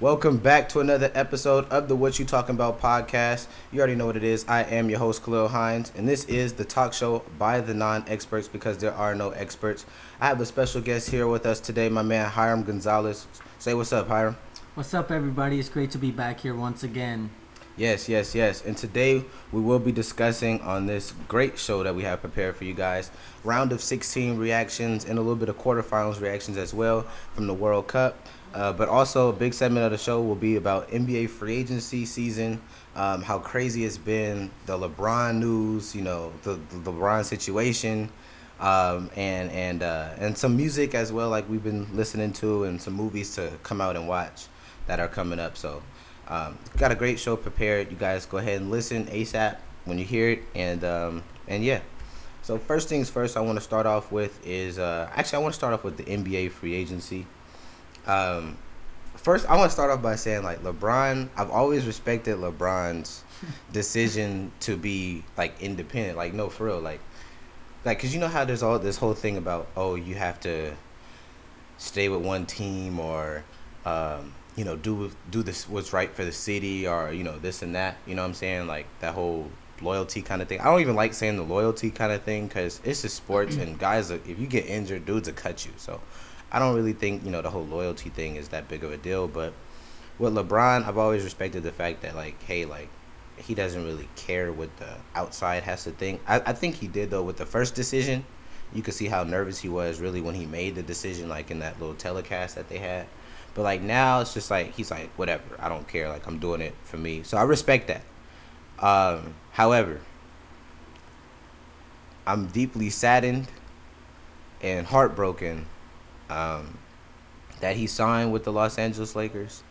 Welcome back to another episode of the What You Talking About podcast. You already know what it is. I am your host, Khalil Hines, and this is the talk show by the non experts because there are no experts. I have a special guest here with us today, my man Hiram Gonzalez. Say what's up, Hiram. What's up, everybody? It's great to be back here once again. Yes, yes, yes. And today we will be discussing on this great show that we have prepared for you guys round of 16 reactions and a little bit of quarterfinals reactions as well from the World Cup. Uh, but also, a big segment of the show will be about NBA free agency season, um, how crazy it's been, the LeBron news, you know, the, the LeBron situation, um, and and uh, and some music as well, like we've been listening to, and some movies to come out and watch that are coming up. So, um, got a great show prepared. You guys go ahead and listen ASAP when you hear it, and um, and yeah. So first things first, I want to start off with is uh, actually I want to start off with the NBA free agency. Um, first, I want to start off by saying like LeBron. I've always respected LeBron's decision to be like independent. Like no, for real. Like, like cause you know how there's all this whole thing about oh you have to stay with one team or um, you know do do this what's right for the city or you know this and that. You know what I'm saying? Like that whole loyalty kind of thing. I don't even like saying the loyalty kind of thing because it's just sports and guys. If you get injured, dudes will cut you. So I don't really think you know the whole loyalty thing is that big of a deal. But with LeBron, I've always respected the fact that like, hey, like he doesn't really care what the outside has to think. I, I think he did though with the first decision. You could see how nervous he was really when he made the decision, like in that little telecast that they had. But like now, it's just like he's like, whatever, I don't care. Like I'm doing it for me, so I respect that. Um, however, I'm deeply saddened and heartbroken um, that he signed with the Los Angeles Lakers.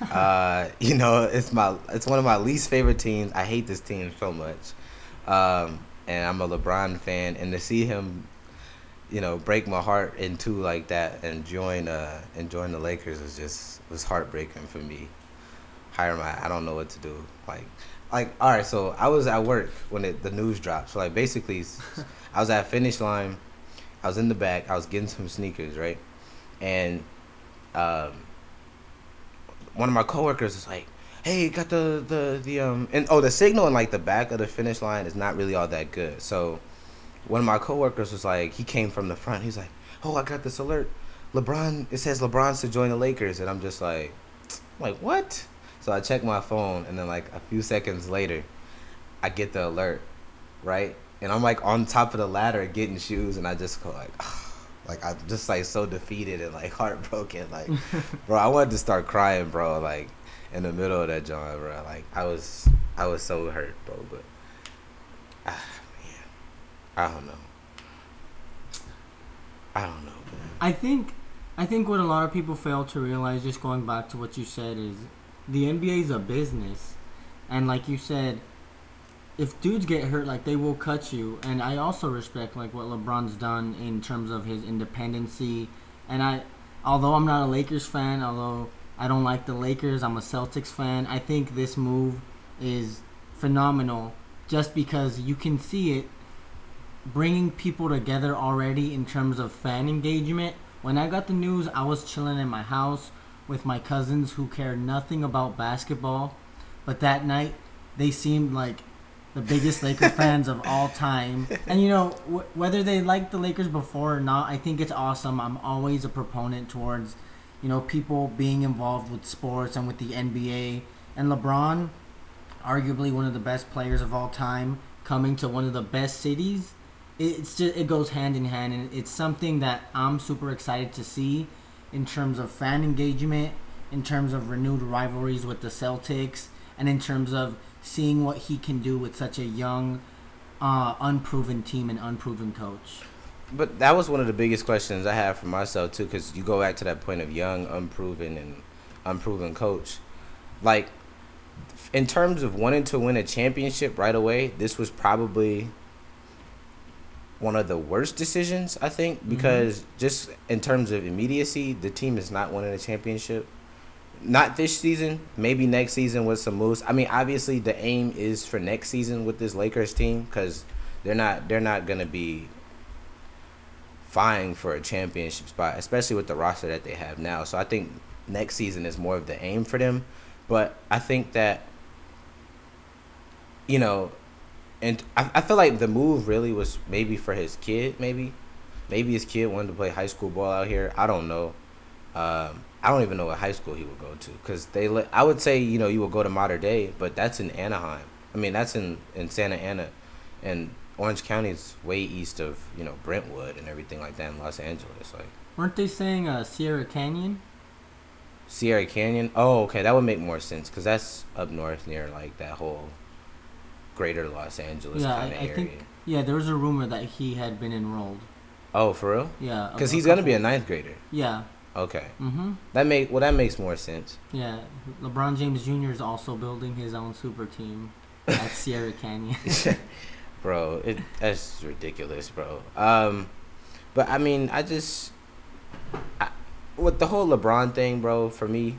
uh, you know, it's my it's one of my least favorite teams. I hate this team so much, um, and I'm a LeBron fan. And to see him, you know, break my heart in two like that and join uh and join the Lakers was just was heartbreaking for me. Hiram I don't know what to do. Like, like all right. So I was at work when it, the news dropped. So like basically, I was at finish line I was in the back. I was getting some sneakers, right? And um, one of my coworkers was like, "Hey, got the the the um and oh the signal in like the back of the finish line is not really all that good." So one of my coworkers was like, he came from the front. He's like, "Oh, I got this alert. LeBron. It says LeBron's to join the Lakers," and I'm just like, like what? So I check my phone, and then like a few seconds later, I get the alert, right? And I'm like on top of the ladder getting shoes, and I just go like, like I'm just like so defeated and like heartbroken. Like, bro, I wanted to start crying, bro. Like in the middle of that joint, bro. Like I was, I was so hurt, bro. But ah, man, I don't know. I don't know, man. I think, I think what a lot of people fail to realize, just going back to what you said, is the NBA is a business, and like you said if dudes get hurt, like they will cut you. And I also respect like what LeBron's done in terms of his independency. And I, although I'm not a Lakers fan, although I don't like the Lakers, I'm a Celtics fan. I think this move is phenomenal, just because you can see it bringing people together already in terms of fan engagement. When I got the news, I was chilling in my house with my cousins who care nothing about basketball, but that night they seemed like the biggest Laker fans of all time. And you know, whether they like the Lakers before or not, I think it's awesome. I'm always a proponent towards, you know, people being involved with sports and with the NBA. And LeBron, arguably one of the best players of all time, coming to one of the best cities. It's just it goes hand in hand, and it's something that I'm super excited to see in terms of fan engagement, in terms of renewed rivalries with the Celtics, and in terms of seeing what he can do with such a young, uh, unproven team and unproven coach. But that was one of the biggest questions I had for myself too, because you go back to that point of young, unproven, and unproven coach. Like, in terms of wanting to win a championship right away, this was probably one of the worst decisions I think mm-hmm. because mm-hmm. just in terms of immediacy, the team is not winning a championship not this season, maybe next season with some moves. I mean, obviously the aim is for next season with this Lakers team because they're not they're not gonna be vying for a championship spot, especially with the roster that they have now. So I think next season is more of the aim for them. But I think that, you know, and I, I feel like the move really was maybe for his kid, maybe. Maybe his kid wanted to play high school ball out here. I don't know. Um, I don't even know what high school he would go to because they. I would say you know you would go to Mater Dei, but that's in Anaheim. I mean that's in in Santa Ana, and Orange County is way east of you know Brentwood and everything like that in Los Angeles. Like Weren't they saying uh, Sierra Canyon? Sierra Canyon. Oh, okay, that would make more sense because that's up north near like that whole greater Los Angeles yeah, kind I, of area. think. Yeah, there was a rumor that he had been enrolled. Oh, for real? Yeah, Because he's gonna be a ninth grader. Yeah. Okay, Mm-hmm. that make well that makes more sense. Yeah. LeBron James Jr. is also building his own super team at Sierra Canyon. bro. It that's ridiculous, bro. Um, but I mean, I just I, with the whole LeBron thing, bro. For me,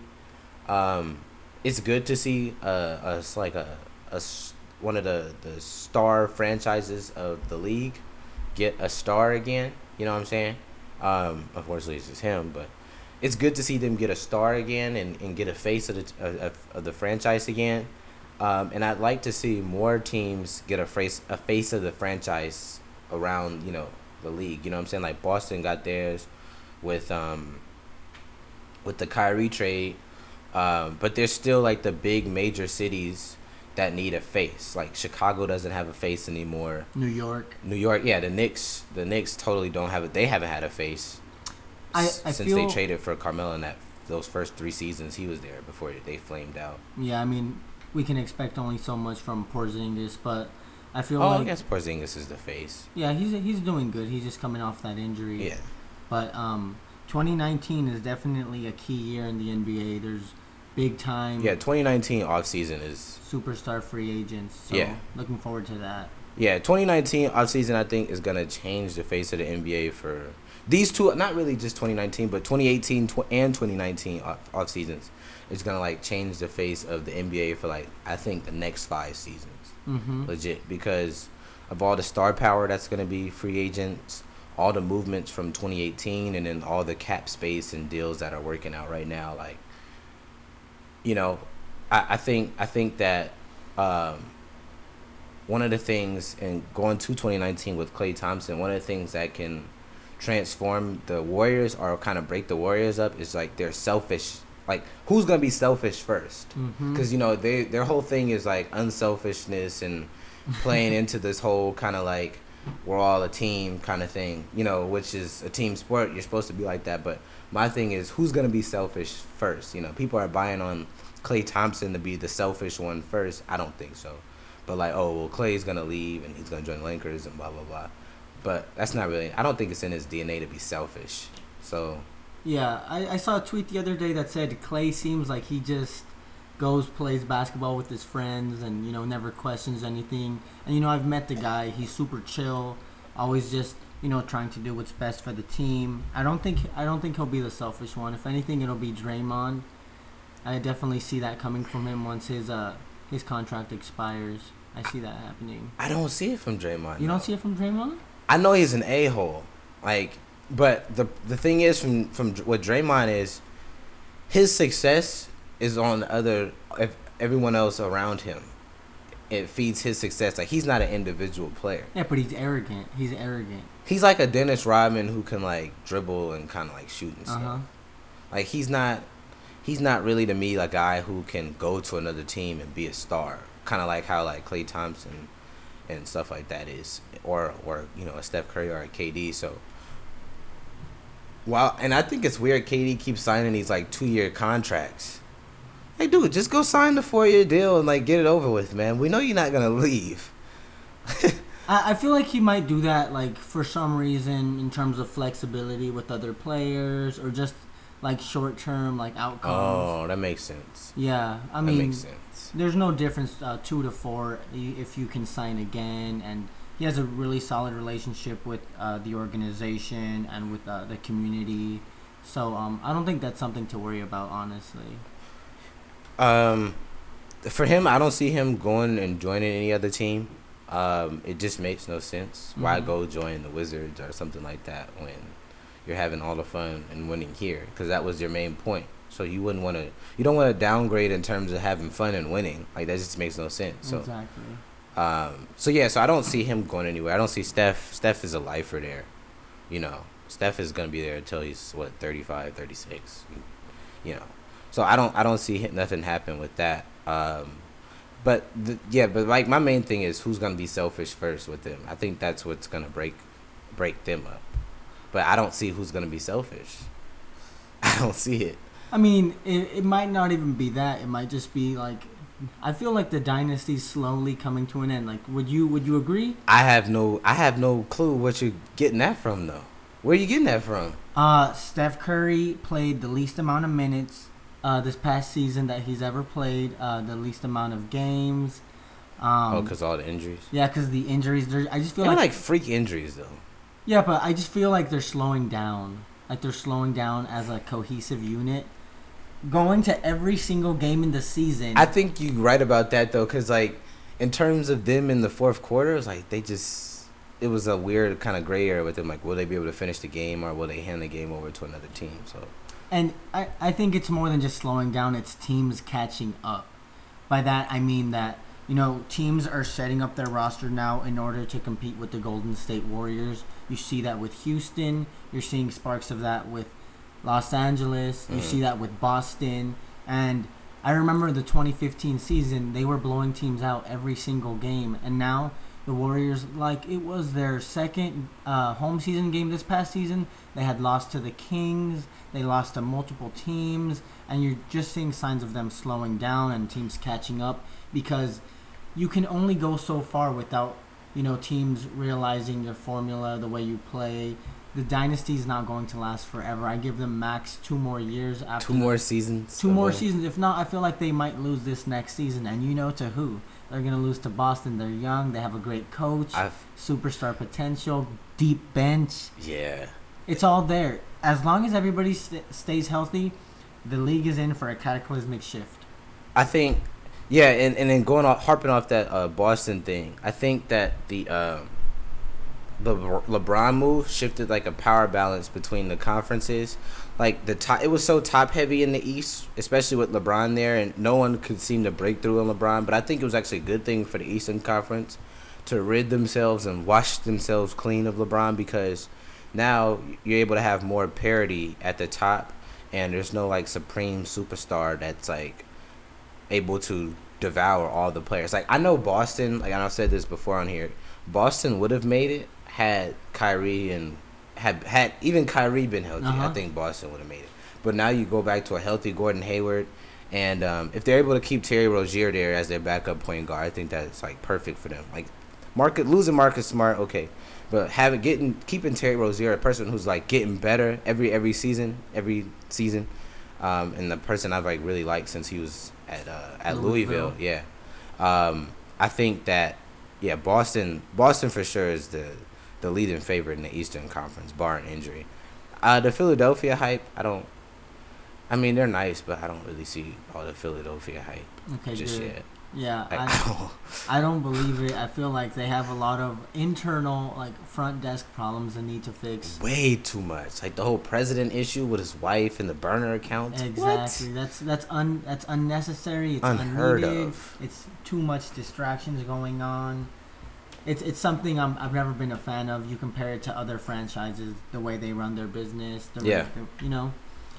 um, it's good to see uh us like a, a s- one of the the star franchises of the league get a star again. You know what I'm saying? Um, unfortunately, it's just him, but it's good to see them get a star again and, and get a face of the of, of the franchise again. Um, and I'd like to see more teams get a face a face of the franchise around you know the league. You know what I'm saying? Like Boston got theirs with um with the Kyrie trade, um, but there's still like the big major cities that need a face. Like Chicago doesn't have a face anymore. New York. New York, yeah, the Knicks, the Knicks totally don't have it. They haven't had a face I- I since they traded for Carmelo in that those first three seasons he was there before they flamed out. Yeah, I mean, we can expect only so much from Porzingis, but I feel Oh, I like guess Porzingis is the face. yeah, he's he's doing good. He's just coming off that injury. Yeah. But um, 2019 is definitely a key year in the NBA. There's big time Yeah, 2019 offseason is superstar free agents. So Yeah. looking forward to that. yeah, 2019 offseason I think is going to change the face of the NBA for these two not really just 2019 but 2018 tw- and 2019 off, off seasons. It's going to like change the face of the NBA for like I think the next 5 seasons. Mm-hmm. legit because of all the star power that's going to be free agents, all the movements from 2018, and then all the cap space and deals that are working out right now. Like, you know, I, I think I think that um, one of the things and going to 2019 with Klay Thompson, one of the things that can transform the Warriors or kind of break the Warriors up is like they're selfish. Like, who's gonna be selfish first? Mm-hmm. because you know they their whole thing is like unselfishness and playing into this whole kind of like we're all a team kind of thing you know which is a team sport you're supposed to be like that but my thing is who's gonna be selfish first you know people are buying on klay thompson to be the selfish one first i don't think so but like oh well klay's gonna leave and he's gonna join the lakers and blah blah blah but that's not really i don't think it's in his dna to be selfish so Yeah, I, I saw a tweet the other day that said Klay seems like he just goes plays basketball with his friends and you know never questions anything. And you know I've met the guy. He's super chill, always just you know trying to do what's best for the team. I don't think I don't think he'll be the selfish one. If anything, it'll be Draymond. I definitely see that coming from him once his uh his contract expires. I see that happening. i don't see it from draymond You no. don't see it from Draymond? I know he's an a hole, like, but the the thing is from from what Draymond is, his success is on other if everyone else around him. It feeds his success. Like he's not an individual player. Yeah, but he's arrogant. He's arrogant. He's like a Dennis Rodman who can like dribble and kind of like shoot and stuff. huh. Like he's not, he's not really to me a guy who can go to another team and be a star. Kind of like how like Klay Thompson and stuff like that is, or or you know a Steph Curry or a KD. So. Wow, and I think it's weird. KD keeps signing these like two year contracts. Hey, dude, just go sign the four year deal and like get it over with, man. We know you're not gonna leave. I, I feel like he might do that, like for some reason, in terms of flexibility with other players, or just like short term, like outcomes. Oh, that makes sense. Yeah, I that mean, makes sense. There's no difference uh, two to four if you can sign again, and he has a really solid relationship with uh, the organization and with uh, the community. So um, I don't think that's something to worry about, honestly. Um, for him, I don't see him going and joining any other team. Um, it just makes no sense. Why Mhm. go join the Wizards or something like that when, you're having all the fun and winning here because that was your main point. So you wouldn't want to, you don't want to downgrade in terms of having fun and winning. Like that just makes no sense. So, exactly. um, so yeah, so I don't see him going anywhere. I don't see Steph. Steph is a lifer there. You know, Steph is gonna be there until he's what 35, 36. You know, so I don't, I don't see hi- nothing happen with that. Um, but the, yeah, but like my main thing is who's gonna be selfish first with them. I think that's what's gonna break, break them up. But I don't see who's gonna be selfish. I don't see it. I mean, it, it might not even be that. It might just be like, I feel like the dynasty's slowly coming to an end. Like, would you would you agree? I have no, I have no clue what you're getting that from though. Where you getting that from? Uh, Steph Curry played the least amount of minutes uh, this past season that he's ever played. Uh, the least amount of games. Um, oh, because all the injuries. yeah, because the injuries. There, I just feel They're like, like freak injuries though. yeah, but I just feel like they're slowing down. Like they're slowing down as a cohesive unit. Going to every single game in the season. I think you're right about that though, because like in terms of them in the fourth quarter, it's like they just it was a weird kind of gray area with them. Like, will they be able to finish the game or will they hand the game over to another team? So And I, I think it's more than just slowing down, it's teams catching up. By that, I mean that, you know, teams are setting up their roster now in order to compete with the Golden State Warriors. You see that with Houston, you're seeing sparks of that with Los Angeles, you Mhm. see that with Boston. And I remember the 2015 season, they were blowing teams out every single game. And now the Warriors, like it was their second uh, home season game this past season, they had lost to the Kings. They lost to multiple teams, and you're just seeing signs of them slowing down and teams catching up because you can only go so far without you know teams realizing your formula, the way you play. The dynasty is not going to last forever. I give them max two more years after two more seasons. two more seasons. If not, I feel like they might lose this next season, and you know to who. They're gonna lose to Boston. They're young. They have a great coach, I've superstar potential, deep bench. yeah. It's all there. As long as everybody st- stays healthy, the league is in for a cataclysmic shift. I think, yeah, and, and then going off, harping off that uh, Boston thing, I think that the um the LeBron move shifted like a power balance between the conferences. Like the top, it was so top heavy in the East, especially with LeBron there, and no one could seem to break through on LeBron. But I think it was actually a good thing for the Eastern Conference to rid themselves and wash themselves clean of LeBron because now you're able to have more parity at the top, and there's no like supreme superstar that's like able to devour all the players. Like I know Boston, like I've said this before on here, Boston would have made it had Kyrie and had had even Kyrie been healthy. I Uh-huh. think Boston would have made it. But now you go back to a healthy Gordon Hayward, and um, if they're able to keep Terry Rozier there as their backup point guard, I think that's like perfect for them. Like Market losing Marcus Smart, okay, but having getting keeping Terry Rozier, a person who's like getting better every every season, every season, um, and the person I've like really liked since he was at uh, at Louisville. Louisville. yeah. Um, I think that yeah, Boston Boston for sure is the the leading favorite in the Eastern Conference, barring injury. Uh, the Philadelphia hype, I don't. I mean, they're nice, but I don't really see all the Philadelphia hype Okay, just good. yet. Yeah, Like, I, I don't believe it. I feel like they have a lot of internal like front desk problems they need to fix. way too much. Like the whole president issue with his wife and the burner account. Exactly. That's that's un that's unnecessary. It's Unheard unneeded. of. It's too much distractions going on. It's it's something I'm, I've never been a fan of. You compare it to other franchises, the way they run their business. The Yeah. you know,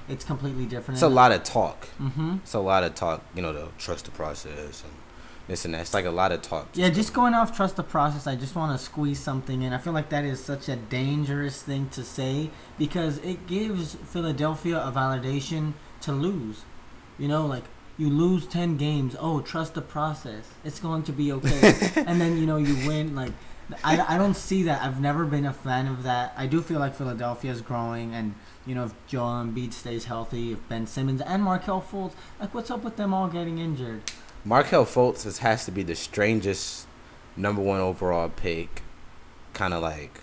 it's completely different. It's a lot of talk. Mm-hmm. It's a lot of talk. You know, the trust the process and this and that. It's like a lot of talk. Yeah, just going off trust the process, I just want to squeeze something in. I feel like that is such a dangerous thing to say because it gives Philadelphia a validation to lose. You know, like you lose 10 games, oh, trust the process. It's going to be okay. and then, you know, you win. Like, I, I don't see that. I've never been a fan of that. I do feel like Philadelphia is growing, and, you know, if Joel Embiid stays healthy, if Ben Simmons and Markelle Fultz, like, what's up with them all getting injured? Markelle Fultz has to be the strangest number one overall pick, kind of like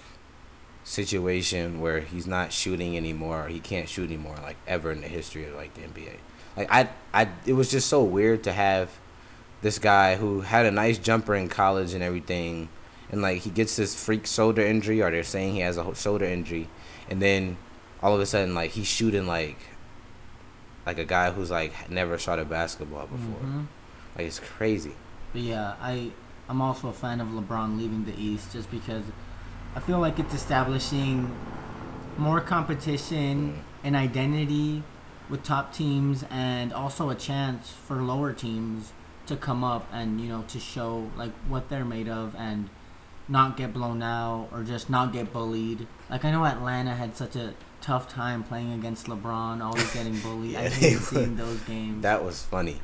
situation where he's not shooting anymore. Or he can't shoot anymore, like ever in the history of like the NBA. Like I, I, it was just so weird to have this guy who had a nice jumper in college and everything, and like he gets this freak shoulder injury, or they're saying he has a shoulder injury, and then all of a sudden like he's shooting like like a guy who's like never shot a basketball before. Mhm. Like it's crazy. But yeah, I I'm also a fan of LeBron leaving the East just because I feel like it's establishing more competition and identity with top teams and also a chance for lower teams to come up and you know to show like what they're made of and not get blown out or just not get bullied. Like I know Atlanta had such a tough time playing against LeBron, always getting bullied. Yeah, I hate seeing those games. That was funny.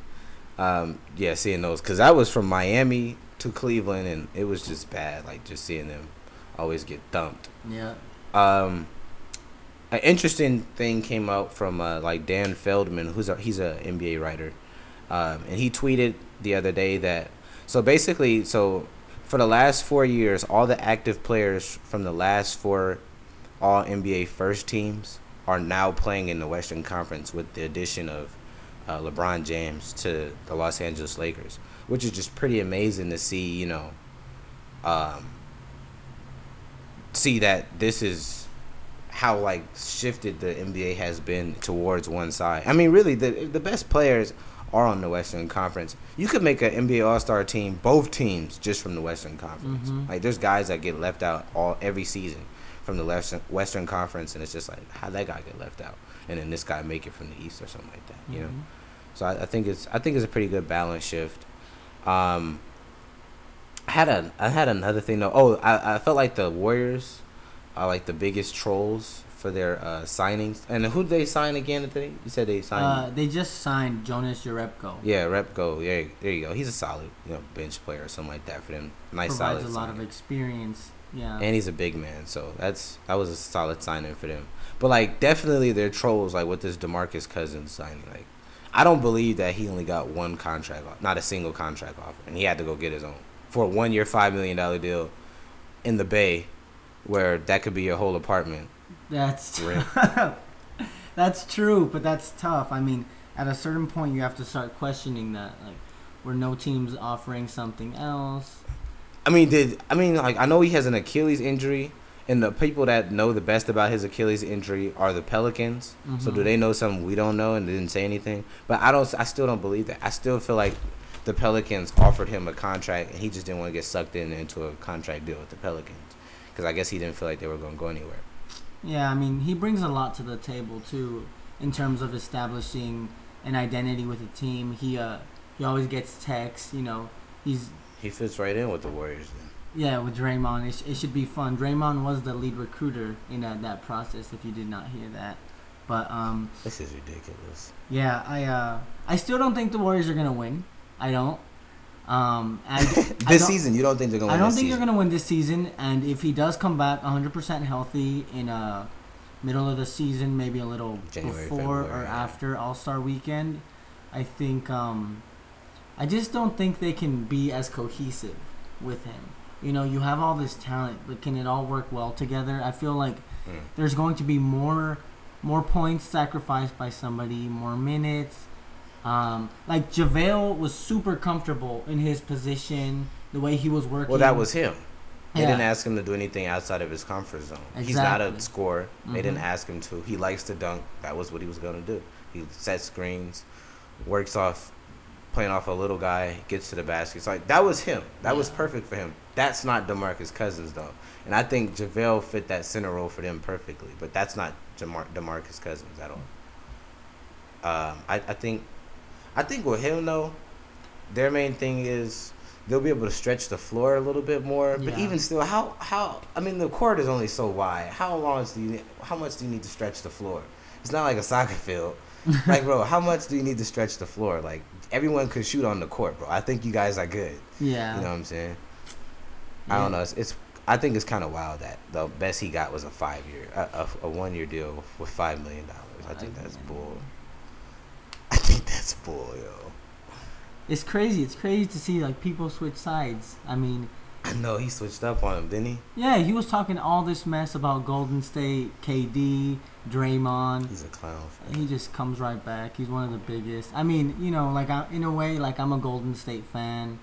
Um, yeah, seeing those because I was from Miami to Cleveland and it was just bad. Like just seeing them always get dumped. yeah. Um, an interesting thing came out from uh, like Dan Feldman, who's a, he's a NBA writer, um, and he tweeted the other day that so basically so for the last four years, all the active players from the last four All NBA first teams are now playing in the Western Conference with the addition of uh, LeBron James to the Los Angeles Lakers, which is just pretty amazing to see. You know, um, see that this is how like shifted the NBA has been towards one side. I mean, really, the the best players are on the Western Conference. You could make an NBA All Star team, both teams, just from the Western Conference. Mhm. Like, there's guys that get left out all every season from the Western Western Conference, and it's just like, how that guy get left out, and then this guy make it from the East or something like that. You know. Mhm. So I, I think it's I think it's a pretty good balance shift. Um, I had a I had another thing though. Oh, I, I felt like the Warriors are like the biggest trolls for their uh, signings. And who did they sign again? Today? You said they signed. Uh, they just signed Jonas Jerebko. yeah, Repco. Yeah, there you go. He's a solid you know bench player or something like that for them. Nice provides solid. a lot of experience. Yeah. and he's a big man, so that's that was a solid signing for them. But like definitely they're trolls like with this Demarcus Cousins signing. Like I don't believe that he only got one contract, off- not a single contract offer, and he had to go get his own for a one year, five million dollar deal in the Bay, where that could be your whole apartment. That's Rent. that's true, but that's tough. I mean, at a certain point, you have to start questioning that. Like, were no teams offering something else? I mean, did I mean like I know he has an Achilles injury, and the people that know the best about his Achilles injury are the Pelicans. So do Mhm. they know something we don't know and didn't say anything? But I don't. I still don't believe that. I still feel like the Pelicans offered him a contract, and he just didn't want to get sucked in into a contract deal with the Pelicans, because I guess he didn't feel like they were going to go anywhere. Yeah, I mean, he brings a lot to the table too, in terms of establishing an identity with the team. He uh, he always gets texts. You know, he's He fits right in with the Warriors. Then. yeah with Draymond. It, sh- it should be fun. Draymond was the lead recruiter in that, that process. If you did not hear that, but um, This is ridiculous. Yeah, I uh, I still don't think the Warriors are gonna win. I don't. Um, I this don't- season, you don't think they're going to I don't this think season? they're gonna win this season. And if he does come back 100% healthy in a middle of the season, maybe a little January, before or yeah. after All Star Weekend, I think um, I just don't think they can be as cohesive with him. You know, you have all this talent, but can it all work well together? I feel like Mm. there's going to be more more points sacrificed by somebody, more minutes. Um, like JaVale was super comfortable in his position, the way he was working. Well, that was him. They Yeah. didn't ask him to do anything outside of his comfort zone. He's not a Exactly. scorer. They didn't Mhm. ask him to. He likes to dunk. That was what he was going to do. He sets screens, works off, playing off a little guy, gets to the basket. It's like that was him. That was perfect for him. That's not Demarcus Cousins though, and I think JaVale fit that center role for them perfectly. But that's not Demar- Demarcus Cousins at all. Um, I, I think, I think with him though, their main thing is they'll be able to stretch the floor a little bit more. But Yeah. even still, how how I mean the court is only so wide. How long do you how much do you need to stretch the floor? It's not like a soccer field. like bro, how much do you need to stretch the floor? Like everyone could shoot on the court, bro. I think you guys are good. Yeah. You know what I'm saying? I don't know. It's, it's I think it's kind of wild that the best he got was a five year, a, a, a one year deal with five million dollars. I think that's bull. I think that's bull, yo. It's crazy. It's crazy to see like people switch sides. I mean, I know he switched up on him, didn't he? yeah, he was talking all this mess about Golden State, KD, Draymond. He's a clown. fan. He just comes right back. He's one of the biggest. I mean, you know, like I, in a way, like I'm a Golden State fan.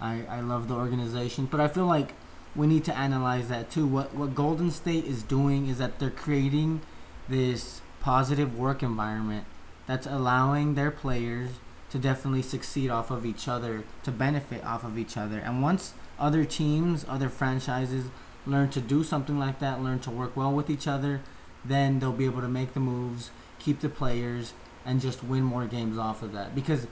I, I love the organization, but I feel like we need to analyze that too. What what Golden State is doing is that they're creating this positive work environment that's allowing their players to definitely succeed off of each other, to benefit off of each other. And once other teams, other franchises learn to do something like that, learn to work well with each other, then they'll be able to make the moves, keep the players, and just win more games off of that. Because,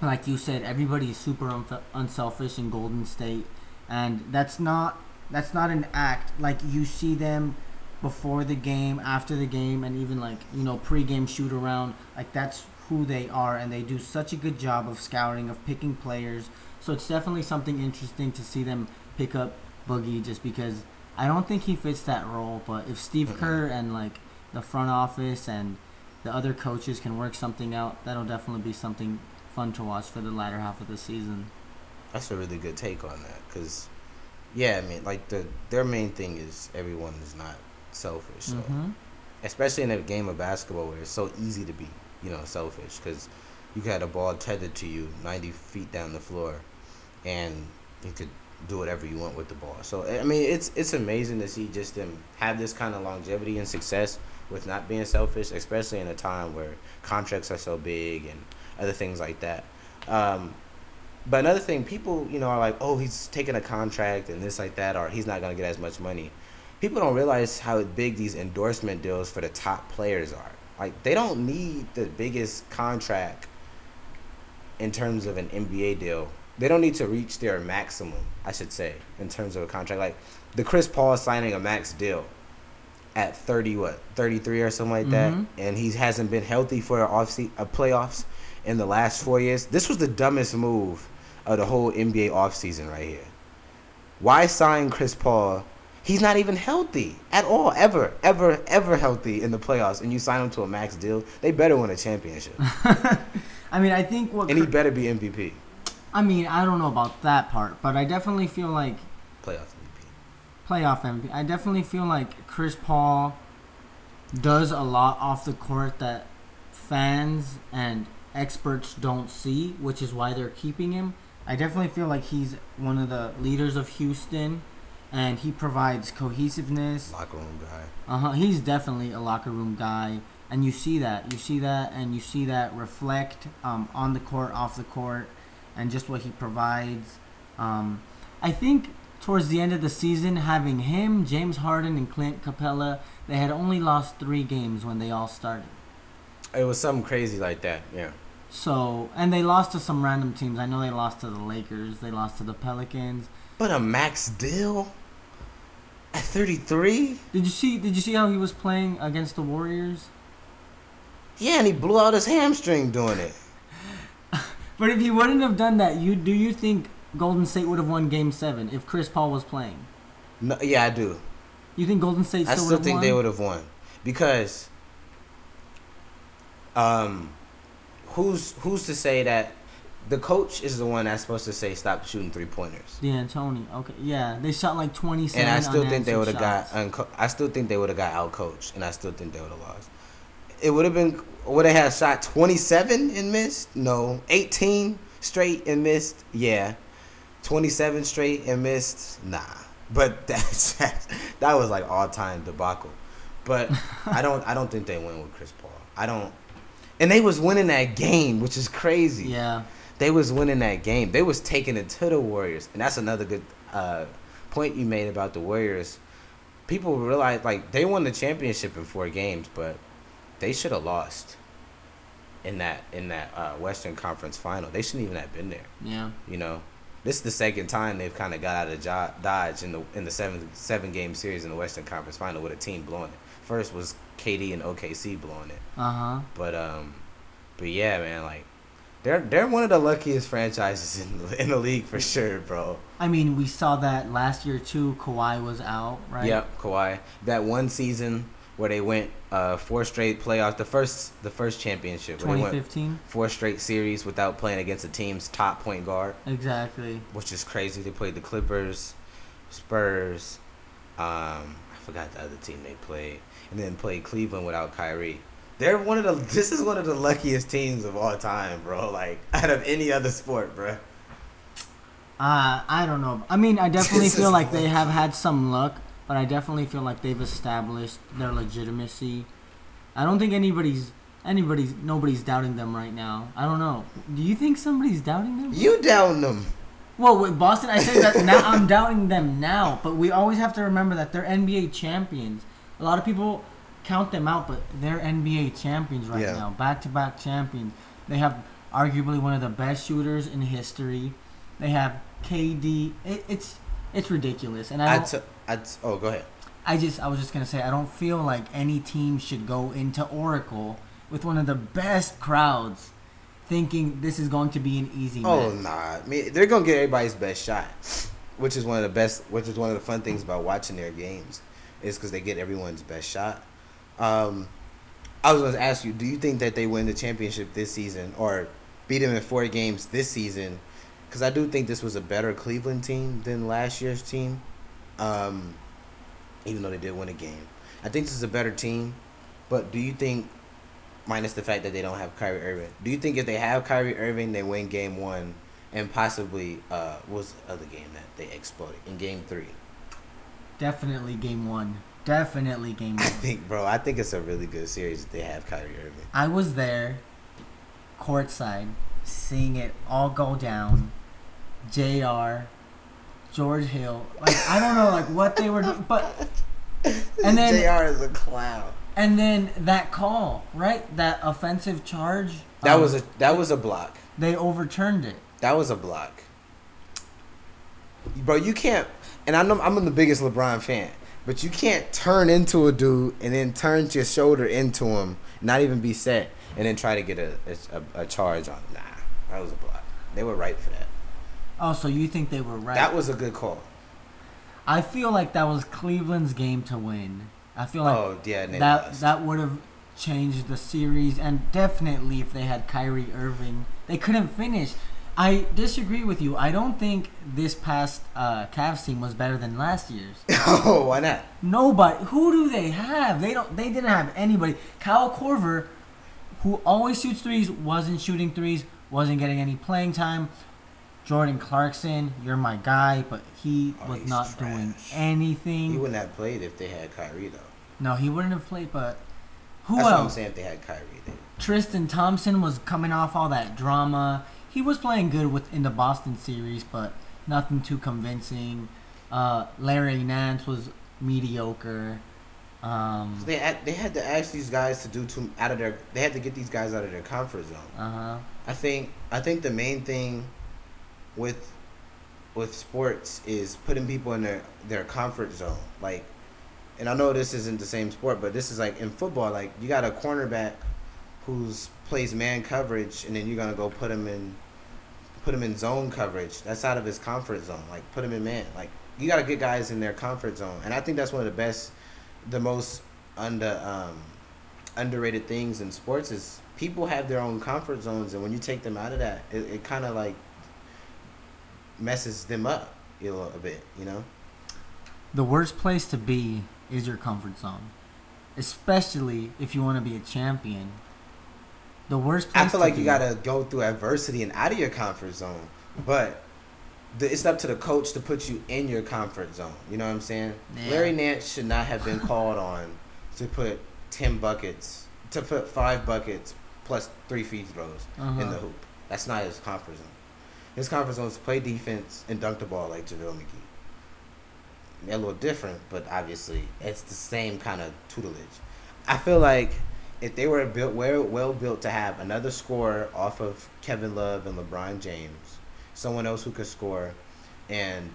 like you said, everybody's super unf- unselfish in Golden State, and that's not that's not an act like you see them before the game, after the game, and even like you know pre-game shoot around. Like that's who they are, and they do such a good job of scouting, of picking players. So it's definitely something interesting to see them pick up Boogie, just because I don't think he fits that role. But if Steve Kerr and like the front office and the other coaches can work something out, that'll definitely be something fun to watch for the latter half of the season. That's a really good take on that, because yeah, I mean, like the their main thing is everyone is not selfish. So. Mm-hmm. especially in a game of basketball where it's so easy to be, you know, selfish because you got a ball tethered to you 90 feet down the floor, and you could do whatever you want with the ball. So I mean, it's it's amazing to see just them have this kind of longevity and success with not being selfish, especially in a time where contracts are so big and other things like that. Um, but another thing, people, you know, are like, oh, he's taking a contract and this like that, or he's not gonna get as much money people don't realize how big these endorsement deals for the top players are. Like they don't need the biggest contract in terms of an NBA deal. They don't need to reach their maximum, I should say, in terms of a contract. Like the Chris Paul signing a max deal at 30 what 33 or something like Mhm. that and he hasn't been healthy for a off a playoffs in the last 4 years. This was the dumbest move of the whole NBA offseason right here. Why sign Chris Paul? He's not even healthy at all, ever, ever, ever healthy in the playoffs, and you sign him to a max deal. They better win a championship, I mean, I think what and he better be MVP, I mean, I don't know about that part, but I definitely feel like playoff MVP. playoff MVP. I definitely feel like Chris Paul does a lot off the court that fans and experts don't see, which is why they're keeping him. I definitely feel like he's one of the leaders of Houston, and he provides cohesiveness. Locker room guy. Uh huh. He's definitely a locker room guy, and you see that. You see that, and you see that reflect um, on the court, off the court, and just what he provides. Um, I think towards the end of the season, having him, James Harden, and Clint Capela, they had only lost three games when they all started. It was something crazy like that. Yeah. So, and they lost to some random teams. I know they lost to the Lakers. They lost to the Pelicans. But a max deal at 33? Did you see? Did you see how he was playing against the Warriors? Yeah, and he blew out his hamstring doing it. But if he wouldn't have done that, you do you think Golden State would have won Game Seven if Chris Paul was playing? No, yeah, I do. You think Golden State still I would still think won? they would have won because um who's who's to say that the coach is the one that's supposed to say stop shooting three pointers. Yeah, Tony. Okay, yeah, they shot like twenty-seven. And I still think they would have got unco- I still think they would have got out coached and I still think they would have lost. It would have been would they have had shot 27 and missed? No. 18 straight and missed? Yeah. 27 straight and missed? Nah. But that's that was like all-time debacle. But I don't I don't think they win with Chris Paul. I don't and they was winning that game, which is crazy. Yeah, They was winning that game. They was taking it to the Warriors, and that's another good uh, point you made about the Warriors. People realize like they won the championship in four games, but they should have lost in that in that uh, Western Conference final. They shouldn't even have been there. yeah. You know, this is the second time they've kind of got out of jo- dodge in the in the seven seven game series in the Western Conference final with a team blowing it. First was KD and OKC blowing it. Uh huh. But um, but yeah, man, like they're they're one of the luckiest franchises in the, in the league for sure, bro. I mean, we saw that last year too. Kawhi was out, right? Yep, Kawhi. That one season where they went uh four straight playoffs, the first the first championship where they went 2015. four straight series without playing against a team's top point guard, Exactly. which is crazy. They played the Clippers, Spurs, um, I forgot the other team they played, and then played Cleveland without Kyrie. They're one of the. This is one of the luckiest teams of all time, bro. Like out of any other sport, bro. Uh, I don't know. I mean, I definitely feel like they have had some luck, but I definitely feel like they've established their legitimacy I don't think anybody's anybody's nobody's doubting them right now. I don't know. Do you think somebody's doubting them? You down them. Well, with Boston, I said that now I'm doubting them now, but we always have to remember that they're NBA champions. A lot of people count them out, but they're NBA champions right Yeah. now, back-to-back champions. They have arguably one of the best shooters in history. They have KD. It, it's it's ridiculous, and I I don't, t- I t- oh, go ahead. I just I was just gonna say I don't feel like any team should go into Oracle with one of the best crowds, thinking this is going to be an easy Oh match. nah, I mean, they're gonna get everybody's best shot, which is one of the best. Which is one of the fun things about watching their games, is because they get everyone's best shot. Um, I was gonna ask you, do you think that they win the championship this season or beat them in four games this season? Because I do think this was a better Cleveland team than last year's team, um, even though they did win a game. I think this is a better team, but do you think minus the fact that they don't have Kyrie Irving. Do you think if they have Kyrie Irving, they win Game One, and possibly uh, what was the other game that they exploded in Game Three? Definitely game one. Definitely game I think, bro, I think it's a really good series if they have Kyrie Irving. I was there, courtside, seeing it all go down. J.R. George Hill, like I don't know, like what they were doing, but And then- J.R. is a clown. and then that call, right? That offensive charge. That um, was a that was a block. They overturned it. That was a block. Bro, you can't. And I know I'm the biggest LeBron fan, but you can't turn into a dude and then turn your shoulder into him, not even be set, and then try to get a a, a charge on. Nah, that was a block. They were right for that. Oh, so you think they were right? That was a good call. I feel like that was Cleveland's game to win. I feel like oh yeah, that lost. that would have changed the series, and definitely if they had Kyrie Irving, they couldn't finish. I disagree with you. I don't think this past uh, Cavs team was better than last year's. oh, why not? Nobody. Who do they have? They don't. They didn't have anybody. Kyle Korver, who always shoots threes, wasn't shooting threes, wasn't getting any playing time. Jordan Clarkson, you're my guy, but he Oh, was not doing anything. He wouldn't have played if they had Kyrie though. no, he wouldn't have played. But who That's what I'm else? saying. If they had Kyrie, they, Tristan Thompson was coming off all that drama. He was playing good with in the Boston series, but nothing too convincing. Uh, Larry Nance was mediocre. Um, they had they had to ask these guys to do too out of their. They had to get these guys out of their comfort zone. uh huh. I think I think the main thing with with sports is putting people in their their comfort zone. Like, and I know this isn't the same sport, but this is like in football. Like, you got a cornerback who's plays man coverage, and then you're gonna go put him in put him in zone coverage. That's out of his comfort zone. Like, put him in man. Like, you gotta get guys in their comfort zone, and I think that's one of the best, the most under um, underrated things in sports is people have their own comfort zones, and when you take them out of that, it, it kind of like messes them up you know, a bit, you know. The worst place to be is your comfort zone, especially if you want to be a champion. The worst. I feel like you gotta go through adversity and out of your comfort zone, but the, it's up to the coach to put you in your comfort zone. You know what I'm saying? Yeah. Larry Nance should not have been called on to put ten buckets, to put five buckets plus three free throws in Uh-huh. the hoop. That's not his comfort zone. His comfort zone is to play defense and dunk the ball like JaVale McGee. They're a little different, but obviously it's the same kind of tutelage. I feel like if they were built well, well built to have another scorer off of Kevin Love and LeBron James, someone else who could score, and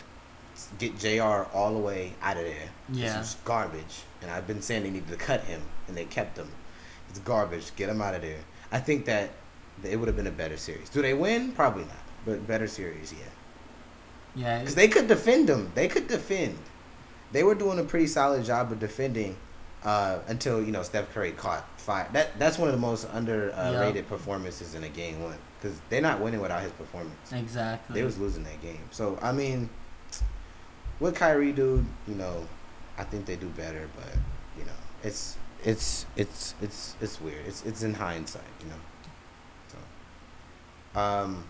get J.R. all the way out of there. Yeah. This is garbage, and I've been saying they needed to cut him, and they kept him. It's garbage. Get him out of there. I think that it would have been a better series. Do they win? Probably not, but better series, yeah. Yeah. Because they could defend them. They could defend. They were doing a pretty solid job of defending uh, until you know Steph Curry caught five. That that's one of the most underrated rated performances in a game one because they're not winning without his performance. Exactly. They was losing that game. So I mean, what Kyrie do, you know, I think they do better, but you know, it's it's it's it's it's weird. It's it's in hindsight, you know. So, um.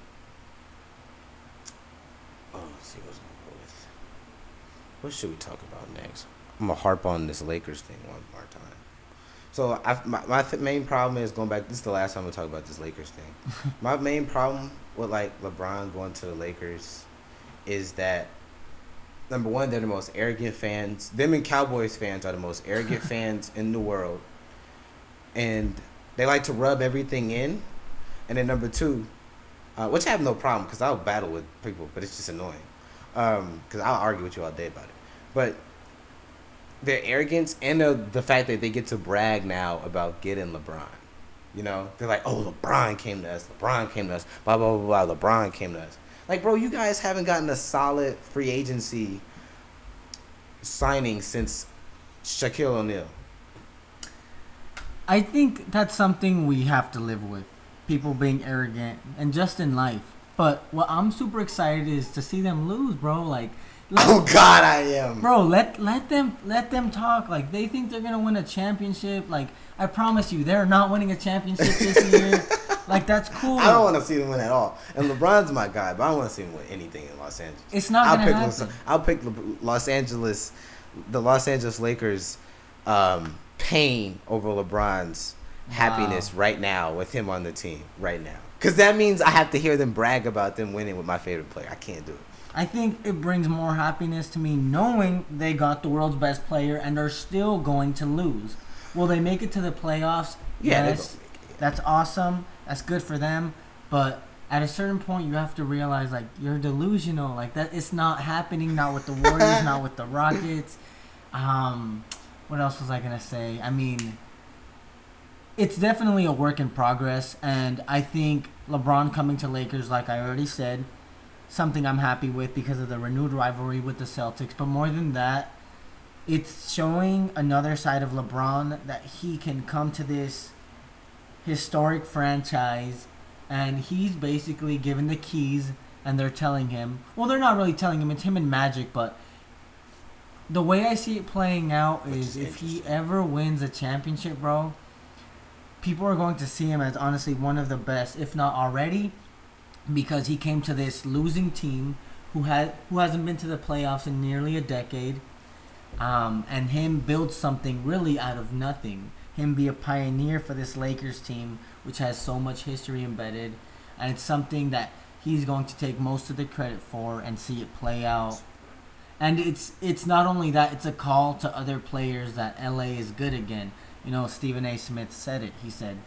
Oh, let's see what's going on with. What should we talk about next? I'm gonna harp on this Lakers thing one more time. So I, my my th- main problem is going back. This is the last time we talk about this Lakers thing. my main problem with like LeBron going to the Lakers is that number one, they're the most arrogant fans. Them and Cowboys fans are the most arrogant fans in the world, and they like to rub everything in. And then number two, uh, which I have no problem because I'll battle with people, but it's just annoying because I'll argue with you all day about it. But their arrogance and the, the fact that they get to brag now about getting LeBron. You know, they're like, oh, LeBron came to us. LeBron came to us. Blah, blah, blah, blah. LeBron came to us. Like, bro, you guys haven't gotten a solid free agency signing since Shaquille O'Neal. I think that's something we have to live with. People being arrogant and just in life. But what I'm super excited is to see them lose, bro. Like, let, Oh, God, I am. bro, let let them let them talk. Like they think they're gonna win a championship. Like I promise you, they're not winning a championship this year. Like that's cool. I don't want to see them win at all. And LeBron's my guy, but I don't want to see him win anything in Los Angeles. It's not I'll pick. Los, I'll pick Los Angeles, the Los Angeles Lakers, um, pain over LeBron's happiness right now with him on the team right now. Because that means I have to hear them brag about them winning with my favorite player. I can't do it. I think it brings more happiness to me knowing they got the world's best player and are still going to lose. Will they make it to the playoffs? Yeah, yes. gonna make it, yeah. That's awesome. That's good for them. But at a certain point, you have to realize like you're delusional. Like that, it's not happening. Not with the Warriors. not with the Rockets. Um, what else was I gonna say? I mean, it's definitely a work in progress, and I think LeBron coming to Lakers, like I already said, something I'm happy with because of the renewed rivalry with the Celtics. But more than that, it's showing another side of LeBron that he can come to this historic franchise and he's basically given the keys and they're telling him well they're not really telling him it's him and magic but the way i see it playing out is is if he ever wins a championship bro people are going to see him as honestly one of the best if not already because he came to this losing team who had who hasn't been to the playoffs in nearly a decade um, and him build something really out of nothing. Him be a pioneer for this Lakers team, which has so much history embedded, and it's something that he's going to take most of the credit for and see it play out. And it's it's not only that; it's a call to other players that LA is good again. You know, Stephen A. Smith said it. He said,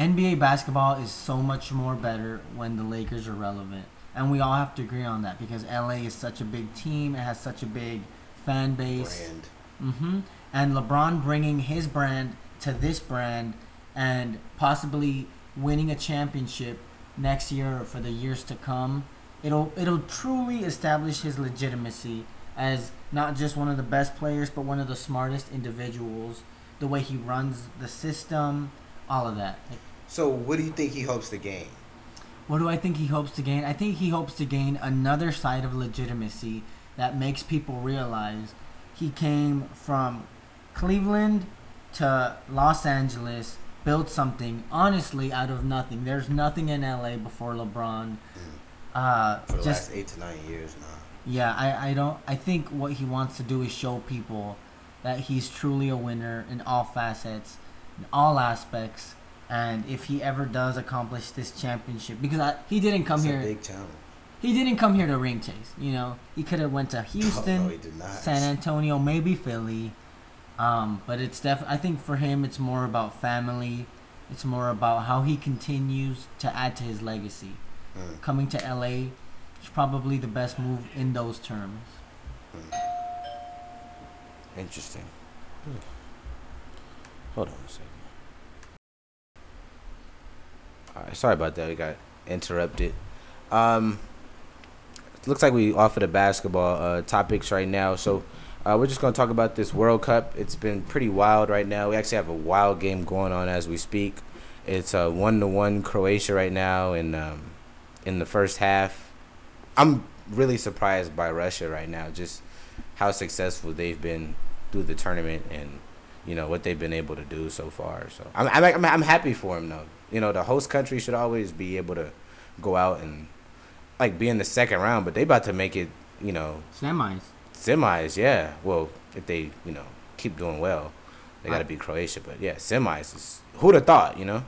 "NBA basketball is so much more better when the Lakers are relevant." And we all have to agree on that because LA is such a big team. It has such a big fan base. Brand. hmm And LeBron bringing his brand to this brand and possibly winning a championship next year or for the years to come, it'll it'll truly establish his legitimacy as not just one of the best players, but one of the smartest individuals. The way he runs the system, all of that. Like, So, what do you think he hopes to gain? what do I think he hopes to gain? I think he hopes to gain another side of legitimacy that makes people realize he came from Cleveland to Los Angeles, built something honestly out of nothing. There's nothing in LA before LeBron. Uh, For the just last eight to nine years now. yeah, I, I don't I think what he wants to do is show people that he's truly a winner in all facets, in all aspects. And if he ever does accomplish this championship, because I, he didn't come It's here, a big he didn't come here to ring chase. You know, he could have went to Houston, Oh, no, he did not. San Antonio, maybe Philly. Um, but it's def. I think for him, it's more about family. It's more about how he continues to add to his legacy. Mm. Coming to LA is probably the best move in those terms. Interesting. Hold on a second. Sorry about that. We got interrupted. Um, looks like we offered the basketball uh, topics right now, so uh, we're just gonna talk about this World Cup. It's been pretty wild right now. We actually have a wild game going on as we speak. It's a one to one Croatia right now, in um, in the first half. I'm really surprised by Russia right now. Just how successful they've been through the tournament and you know what they've been able to do so far. So I'm I'm, I'm happy for them though. You know the host country should always be able to go out and like be in the second round, but they about to make it. You know Semis. semis. Yeah. Well, if they you know keep doing well. they got to beat Croatia. But yeah, semis is who'd have thought, you know?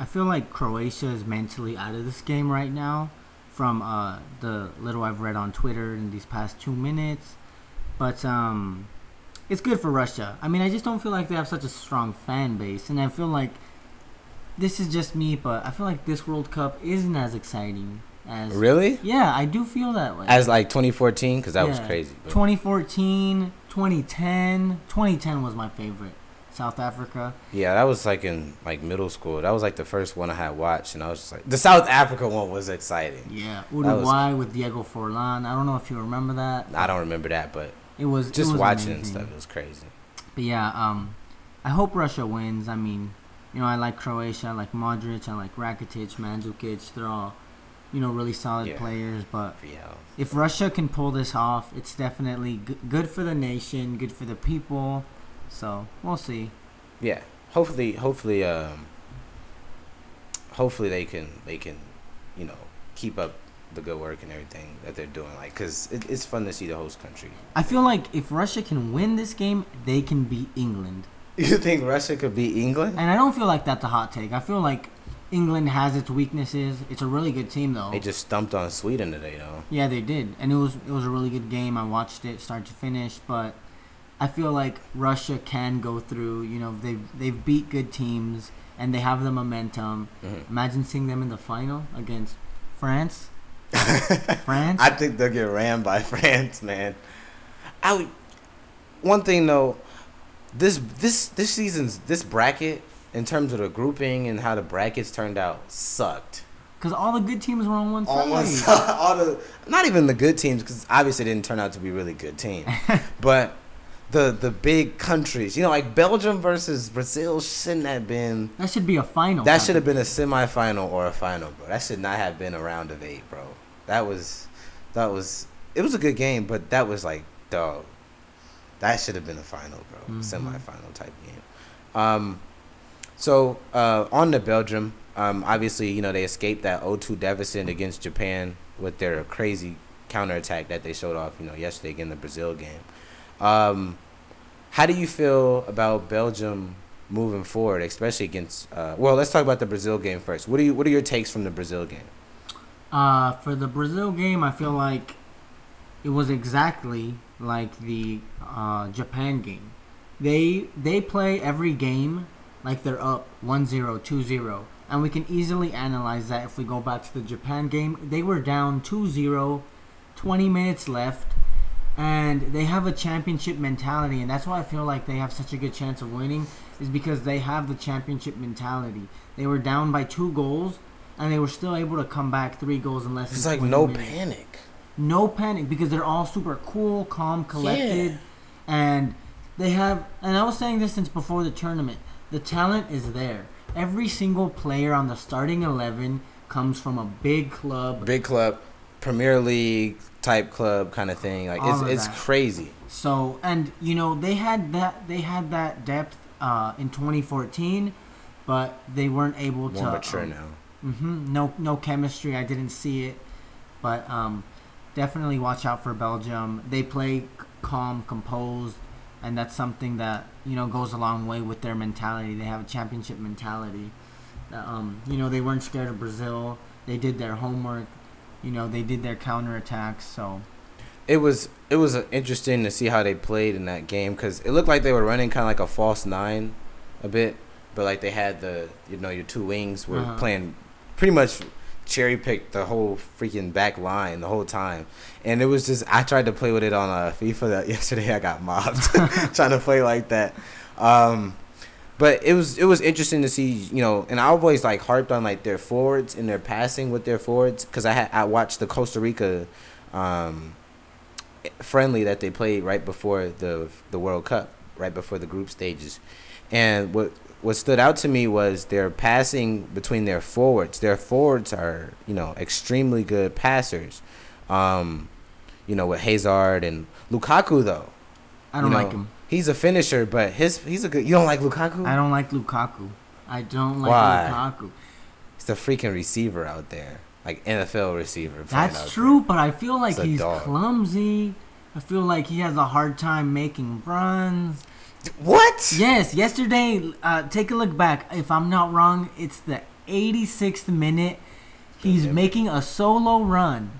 I feel like Croatia is mentally out of this game right now from uh, the little I've read on Twitter in these past two minutes. But um, it's good for Russia. I mean, I just don't feel like they have such a strong fan base. And I feel like this is just me, but I feel like this World Cup isn't as exciting as. Really? Yeah, I do feel that way. As like 2014, because that was crazy. but- 2014, 2010. 2010 was my favorite. South Africa. Yeah, that was like in like middle school. That was like the first one I had watched, and I was just like, the South Africa one was exciting. Yeah, was- Uruguay with Diego Forlan. I don't know if you remember that. I don't remember that, but It was it just was watching and amazing. stuff, it was crazy. But yeah, um, I hope Russia wins. I mean, you know, I like Croatia, I like Modric, I like Rakitic, Mandzukic. They're all, you know, really solid Yeah. players. But Yeah. if Russia can pull this off, it's definitely g- good for the nation, good for the people. So we'll see. Yeah. Hopefully, hopefully, um, hopefully they can they can, you know, keep up the good work and everything that they're doing. Like, cause it, it's fun to see the host country. I feel like if Russia can win this game, they can beat England. You think Russia could beat England? And I don't feel like that's a hot take. I feel like England has its weaknesses. It's a really good team though. They just stumped on Sweden today, though. Yeah, they did, and it was it was a really good game. I watched it start to finish, but I feel like Russia can go through. You know, they've they've beat good teams and they have the momentum. Mhm. Imagine seeing them in the final against France. France. I think they'll get rammed by France, man. I would, one thing though, this this this season's this bracket in terms of the grouping and how the brackets turned out sucked. Because all the good teams were on one All, side. one side- all the not even the good teams because obviously it didn't turn out to be really good teams, but the the big countries, you know, like Belgium versus Brazil shouldn't have been. That should be a final. That should have been a semifinal or a final, bro. That should not have been a round of eight, bro. That was, that was. It was a good game, but that was like, dog. That should have been a final, bro. Mhm. Semifinal type game. Um, so uh, on to Belgium. Um, obviously, you know they escaped that 0-2 deficit against Japan with their crazy counterattack that they showed off, you know, yesterday against the Brazil game. Um, how do you feel about Belgium moving forward, especially against? Uh, well, let's talk about the Brazil game first. What are you? What are your takes from the Brazil game? Uh, for the Brazil game, I feel like it was exactly like the uh, Japan game. They they play every game like they're up 1-0, 2-0. And we can easily analyze that if we go back to the Japan game. They were down 2-0, 20 minutes left, and they have a championship mentality. And that's why I feel like they have such a good chance of winning, is because they have the championship mentality. They were down by two goals, and they were still able to come back three goals in less It's than like 20 no minutes panic. No panic because they're all super cool, calm, collected, and they have. And I was saying this since before the tournament. The talent is there. Every single player on the starting eleven comes from a big club. Big club, Premier League type club kind of thing. Like All it's it's crazy. So and you know they had that they had that depth uh, in 2014, but they weren't able to. Mature um, now. hmm No, no chemistry. I didn't see it, but um, definitely watch out for Belgium. They play calm, composed, and that's something that you know goes a long way with their mentality. They have a championship mentality. Uh, Um, you know, they weren't scared of Brazil. They did their homework. You know, they did their counterattacks. So It was it was uh, interesting to see how they played in that game because it looked like they were running kind of like a false nine, a bit, but like they had the you know your two wings were Uh-huh. playing pretty much cherry picked the whole freaking back line the whole time, and it was just I tried to play with it on uh, FIFA that yesterday I got mobbed trying to play like that. Um, but it was it was interesting to see you know, and I always like harped on like their forwards and their passing with their forwards because I had I watched the Costa Rica. Um, friendly that they played right before the the World Cup, right before the group stages. And what what stood out to me was their passing between their forwards. Their forwards are, you know, extremely good passers. Um, you know, with Hazard and Lukaku though. I don't you like him. He's a finisher, but his he's a good. You don't like Lukaku? I don't like Lukaku. I don't like Why? Lukaku. He's a freaking receiver out there, like NFL receiver. That's there. true, but I feel like He's he's clumsy. I feel like he has a hard time making runs. What? Yes, yesterday. Uh, take a look back. If I'm not wrong, it's the 86th minute. He's making a solo run,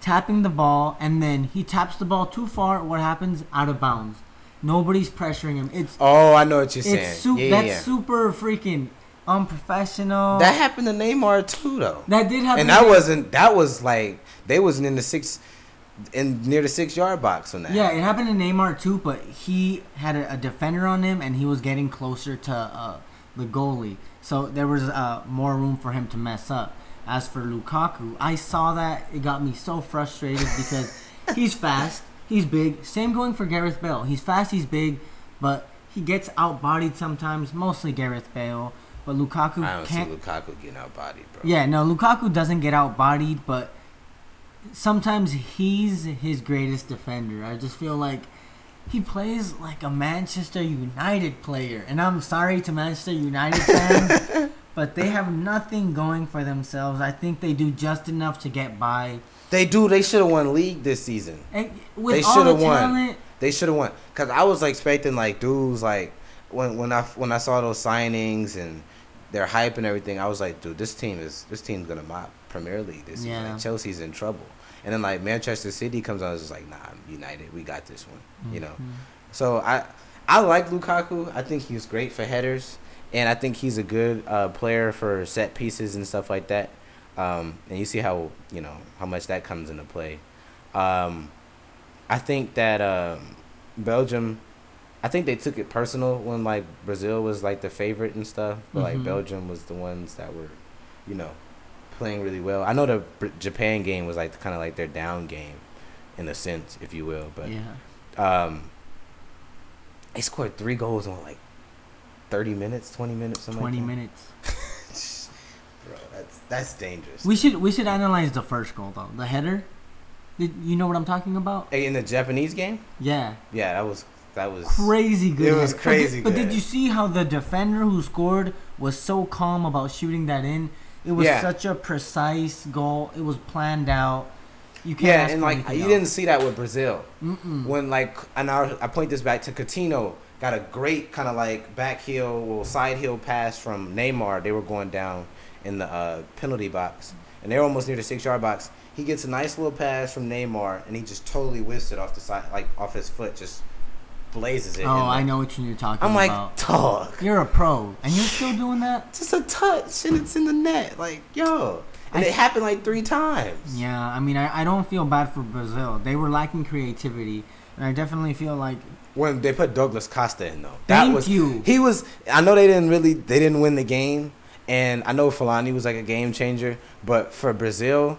tapping the ball, and then he taps the ball too far. What happens? Out of bounds. Nobody's pressuring him. It's Oh, I know what you're saying. it's su- yeah, that's yeah. super freaking unprofessional. That happened to Neymar too, though. That did happen. and that wasn't. That was like they wasn't in the six, in near the six yard box on that. Yeah, it happened to Neymar too, but he had a, a defender on him, and he was getting closer to uh, the goalie, so there was uh, more room for him to mess up. As for Lukaku, I saw that it got me so frustrated because he's fast, he's big. Same going for Gareth Bale. He's fast, he's big, but he gets outbodied sometimes. Mostly Gareth Bale, but Lukaku I don't can't. see Lukaku getting out body, bro. Yeah, no, Lukaku doesn't get outbodied, but sometimes he's his greatest defender. I just feel like he plays like a Manchester United player. And I'm sorry to Manchester United fans, but they have nothing going for themselves. I think they do just enough to get by. They do. They should have won league this season. And with They should the have won. talent, They should have won. Cause I was expecting like dudes like when when I when I saw those signings and their hype and everything, I was like, dude, this team is this team's gonna mop Premier League this season. Like, Chelsea's in trouble. And then like Manchester City comes on, it's just like, nah, United, we got this one. You know. Mhm. So I I like Lukaku. I think he's great for headers, and I think he's a good uh, player for set pieces and stuff like that. Um, and you see how you know how much that comes into play. Um, I think that um, Belgium. I think they took it personal when like Brazil was like the favorite and stuff, but like Mhm. Belgium was the ones that were, you know, playing really well. I know the Japan game was like kind of like their down game, in a sense, if you will. But yeah. um, they scored three goals in like thirty minutes, twenty minutes, something. 20 like that. minutes. Bro, that's that's dangerous. We should we should analyze the first goal though. The header. Did you know what I'm talking about? In the Japanese game, Yeah. yeah, that was that was crazy good. It was header. But crazy did- But, did you see how the defender who scored was so calm about shooting that in? It was Yeah. such a precise goal. It was planned out. You can't. Yeah, and like you else. didn't see that with Brazil Mm-mm. when like and I, I point this back to Coutinho got a great kind of like back heel or side heel pass from Neymar. They were going down in the uh, penalty box and they're almost near the six yard box. He gets a nice little pass from Neymar and he just totally whiffs it off the side, like off his foot, just blazes it. Oh, I know what you're talking about. I'm like, about. dog. You're a pro, and you're still doing that. Just a touch and it's in the net. Like, yo. And I- it happened like three times. Yeah, I mean, I, I don't feel bad for Brazil. They were lacking creativity, and I definitely feel like When they put Douglas Costa in though. That Thank was you. He was I know they didn't really they didn't win the game and I know Fulani was like a game changer, but for Brazil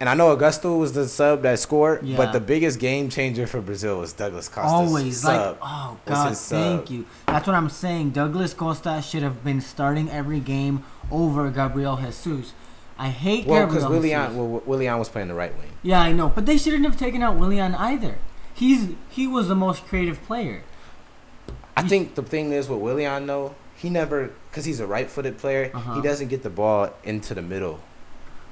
and I know Augusto was the sub that scored, Yeah. but the biggest game changer for Brazil was Douglas Costa. always like, oh god, his sub. thank you. That's what I'm saying. Douglas Costa should have been starting every game over Gabriel Jesus. I hate Gabriel. well, because Willian, well, Willian was playing the right wing. Yeah, I know, but they shouldn't have taken out Willian either. He's he was the most creative player. I You- think the thing is with Willian though, he never because he's a right-footed player, Uh-huh. he doesn't get the ball into the middle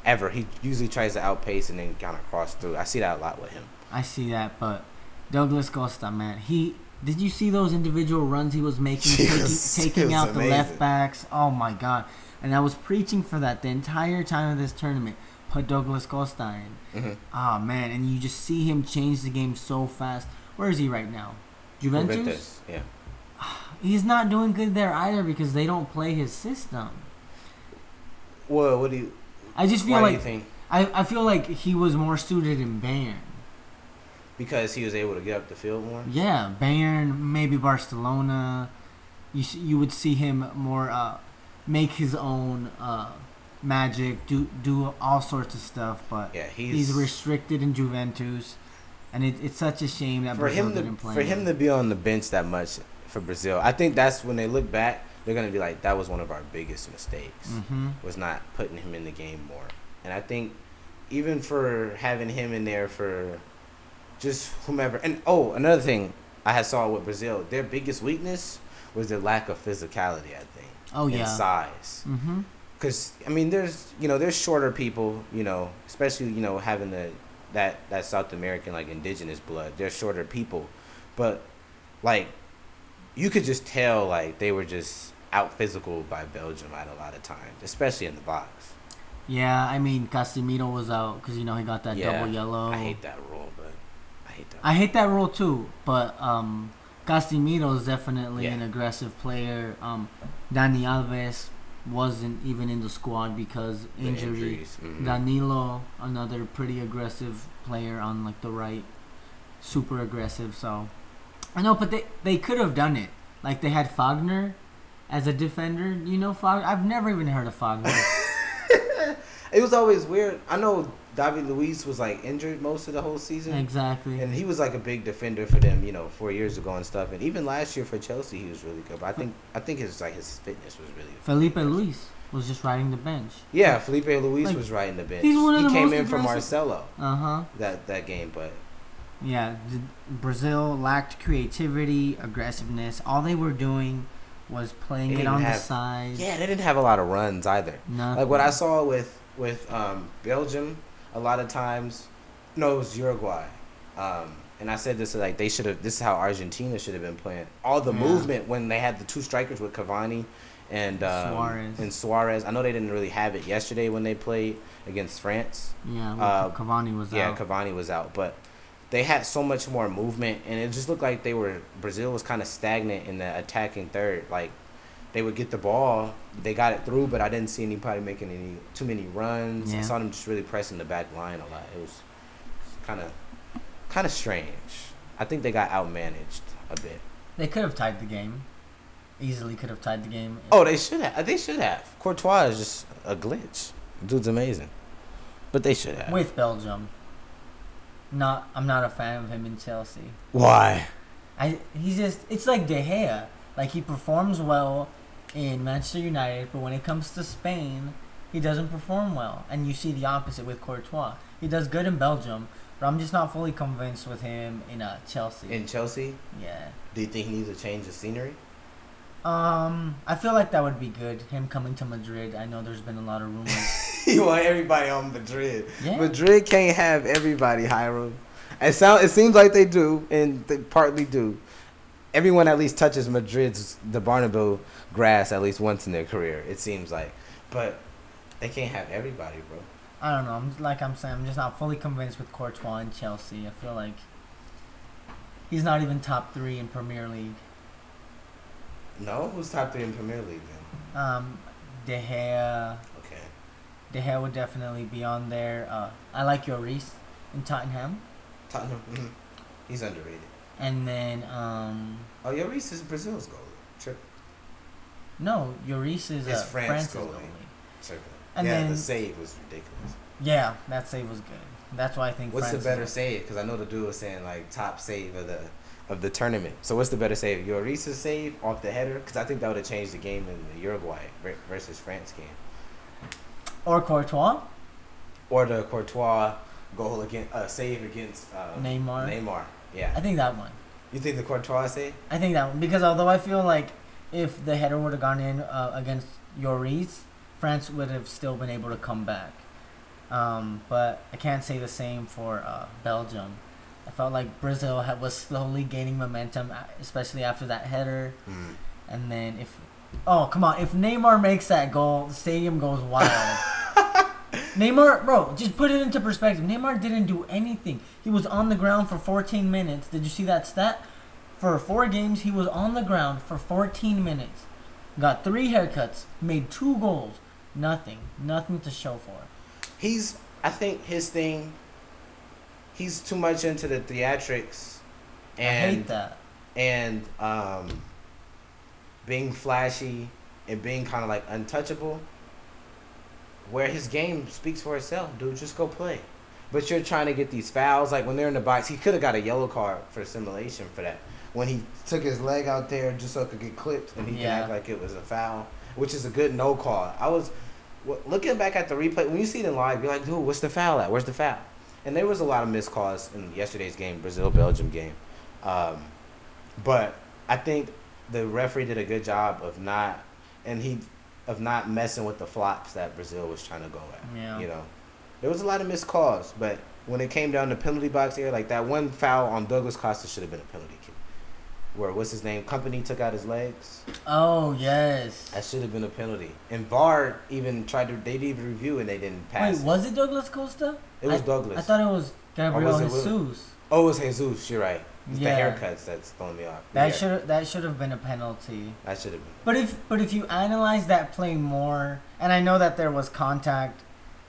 ever. He usually tries to outpace and then kind of cross through. I see that a lot with him. I see that, but Douglas Costa, man, he did you see those individual runs he was making, He taking, was- taking out the left backs? Oh my god! And I was preaching for that the entire time of this tournament. Put Douglas Costa in. hmm Ah man, and you just see him change the game so fast. Where is he right now? Juventus. Juventus, yeah. He's not doing good there either because they don't play his system. Well, what do you? I just feel Why do you like think? I, I feel like he was more suited in Bayern. Because he was able to get up the field more. Yeah, Bayern, maybe Barcelona. You s- you would see him more uh, make his own uh, magic, do do all sorts of stuff, but Yeah, he's, he's, restricted in Juventus, and it, it's such a shame that for Brazil him to didn't play. for him to be on the bench that much for Brazil. I think that's when they look back, they're gonna be like, that was one of our biggest mistakes. hmm Was not putting him in the game more. And I think even for having him in there for just whomever. And oh, another thing I had saw with Brazil, their biggest weakness was their lack of physicality. I think. Oh and yeah. size. hmm Cause I mean, there's you know there's shorter people, you know, especially you know having the that that South American like indigenous blood. They're shorter people, but like you could just tell like they were just out physical by Belgium at a lot of times, especially in the box. Yeah, I mean Casemiro was out because you know he got that Yeah, double yellow. I hate that rule, but I hate that. I hate that rule tule, but um, Casemiro is definitely Yeah. an aggressive player. Um, Dani Alves wasn't even in the squad because injury. injuries, mhm. Danilo, another pretty aggressive player on like the right, super aggressive. So I know, but they they could have done it. Like they had Fagner as a defender. You know, Fagner. I've never even heard of Fagner. It was always weird. I know David Luiz was like injured most of the whole season. exactly. And he was like a big defender for them, you know, four years ago and stuff. And even last year for Chelsea, he was really good. But I think I think his like his fitness was really. Filipe Luís was just riding the bench. Yeah, Filipe Luís Like, was riding the bench. he's one of he the came most in for aggressive- Marcelo Uh huh. that that game, but Yeah, Brazil lacked creativity, aggressiveness. All they were doing was playing it on the have- side. yeah, they didn't have a lot of runs either. Nothing. Like what I saw with with um, Belgium, a lot of times, no, it was Uruguay, um, and I said this like they should have. This is how Argentina should have been playing. All the Yeah. movement when they had the two strikers with Cavani and um, Suarez. and Suarez. I know they didn't really have it yesterday when they played against France. Yeah, well, uh, Cavani was Yeah, out. Cavani was out, but they had so much more movement, and it just looked like they were Brazil was kind of stagnant in the attacking third. Like they would get the ball, they got it through, but I didn't see anybody making any too many runs. I saw them just really pressing the back line a lot. It was kind of kind of strange. I think they got outmanaged a bit. They could have tied the game. Easily could have tied the game. Oh, they should have. They should have. Courtois is just a glitch. Dude's amazing, but they should have. with Belgium. Not, I'm not a fan of him in Chelsea. Why? I he's just it's like De Gea. Like he performs well in Manchester United, but when it comes to Spain, he doesn't perform well. And you see the opposite with Courtois. He does good in Belgium, but I'm just not fully convinced with him in uh, Chelsea. In Chelsea, yeah. do you think he needs a change of scenery? Um, I feel like that would be good. Him coming to Madrid. I know there's been a lot of rumors. you want everybody on Madrid. Yeah. Madrid can't have everybody, Hiram. It sound it seems like they do, and they partly do. Everyone at least touches Madrid's the Bernabeu grass at least once in their career. It seems like, but they can't have everybody, bro. I don't know. I'm like I'm saying. I'm just not fully convinced with Courtois and Chelsea. I feel like he's not even top three in Premier League. No, who's top three in Premier League then? Um, De Gea, Okay, De Gea would definitely be on there. Uh, I like Lloris in Tottenham, Tottenham. mhm. He's underrated. and then um, Oh, Lloris is Brazil's goalie. Trip, no, Lloris is It's uh, France France's goalie. goalie. And yeah, then- the save was ridiculous. Yeah, that save was good. That's why I think. What's France the better save? Because I know the dude was saying like top save of the of the tournament. So what's the better save? Lloris's save off the header? Because I think that would have changed the game in the Uruguay versus France game, Or Courtois, or the Courtois goal against uh, save against uh, Neymar. Neymar. Yeah. I think that one. You think the Courtois save? I think that one because although I feel like if the header would have gone in uh, against Lloris, France would have still been able to come back. Um, but I can't say the same for uh, Belgium. I felt like Brazil had, was slowly gaining momentum, especially after that header. Mm. And then if, oh come on, if Neymar makes that goal, the stadium goes wild. Neymar, bro, just put it into perspective. Neymar didn't do anything. He was on the ground for 14 minutes. Did you see that stat? For four games, he was on the ground for 14 minutes. Got three haircuts, made two goals. Nothing. Nothing to show for. He's. I think his thing. He's too much into the theatrics, I and hate that. and um, being flashy and being kind of like untouchable. Where his game speaks for itself, dude. Just go play. But you're trying to get these fouls. Like when they're in the box, he could have got a yellow card for simulation for that. When he took his leg out there just so it could get clipped, and he Yeah. can act like it was a foul, which is a good no call. I was looking back at the replay when you see it in live, you're like, dude, what's the foul at? Where's the foul? And there was a lot of missed calls in yesterday's game, Brazil Belgium game. Um, but I think the referee did a good job of not, and he, of not messing with the flops that Brazil was trying to go at. Yeah. You know, there was a lot of missed calls, but when it came down to penalty box area, like that one foul on Douglas Costa should have been a penalty kick. where what's his name? Kompany took out his legs. Oh yes. That should have been a penalty. And VAR even tried to. They didn't even review and they didn't pass. Wait, it. was it Douglas Costa? It was I- Douglas. I thought it was Gabriel was it? Jesus. oh, it was Jesus. You're right. It's Yeah. the haircuts that's throwing me off. That Yeah, should that should have been a penalty. That should have been. But if but if you analyze that play more, and I know that there was contact,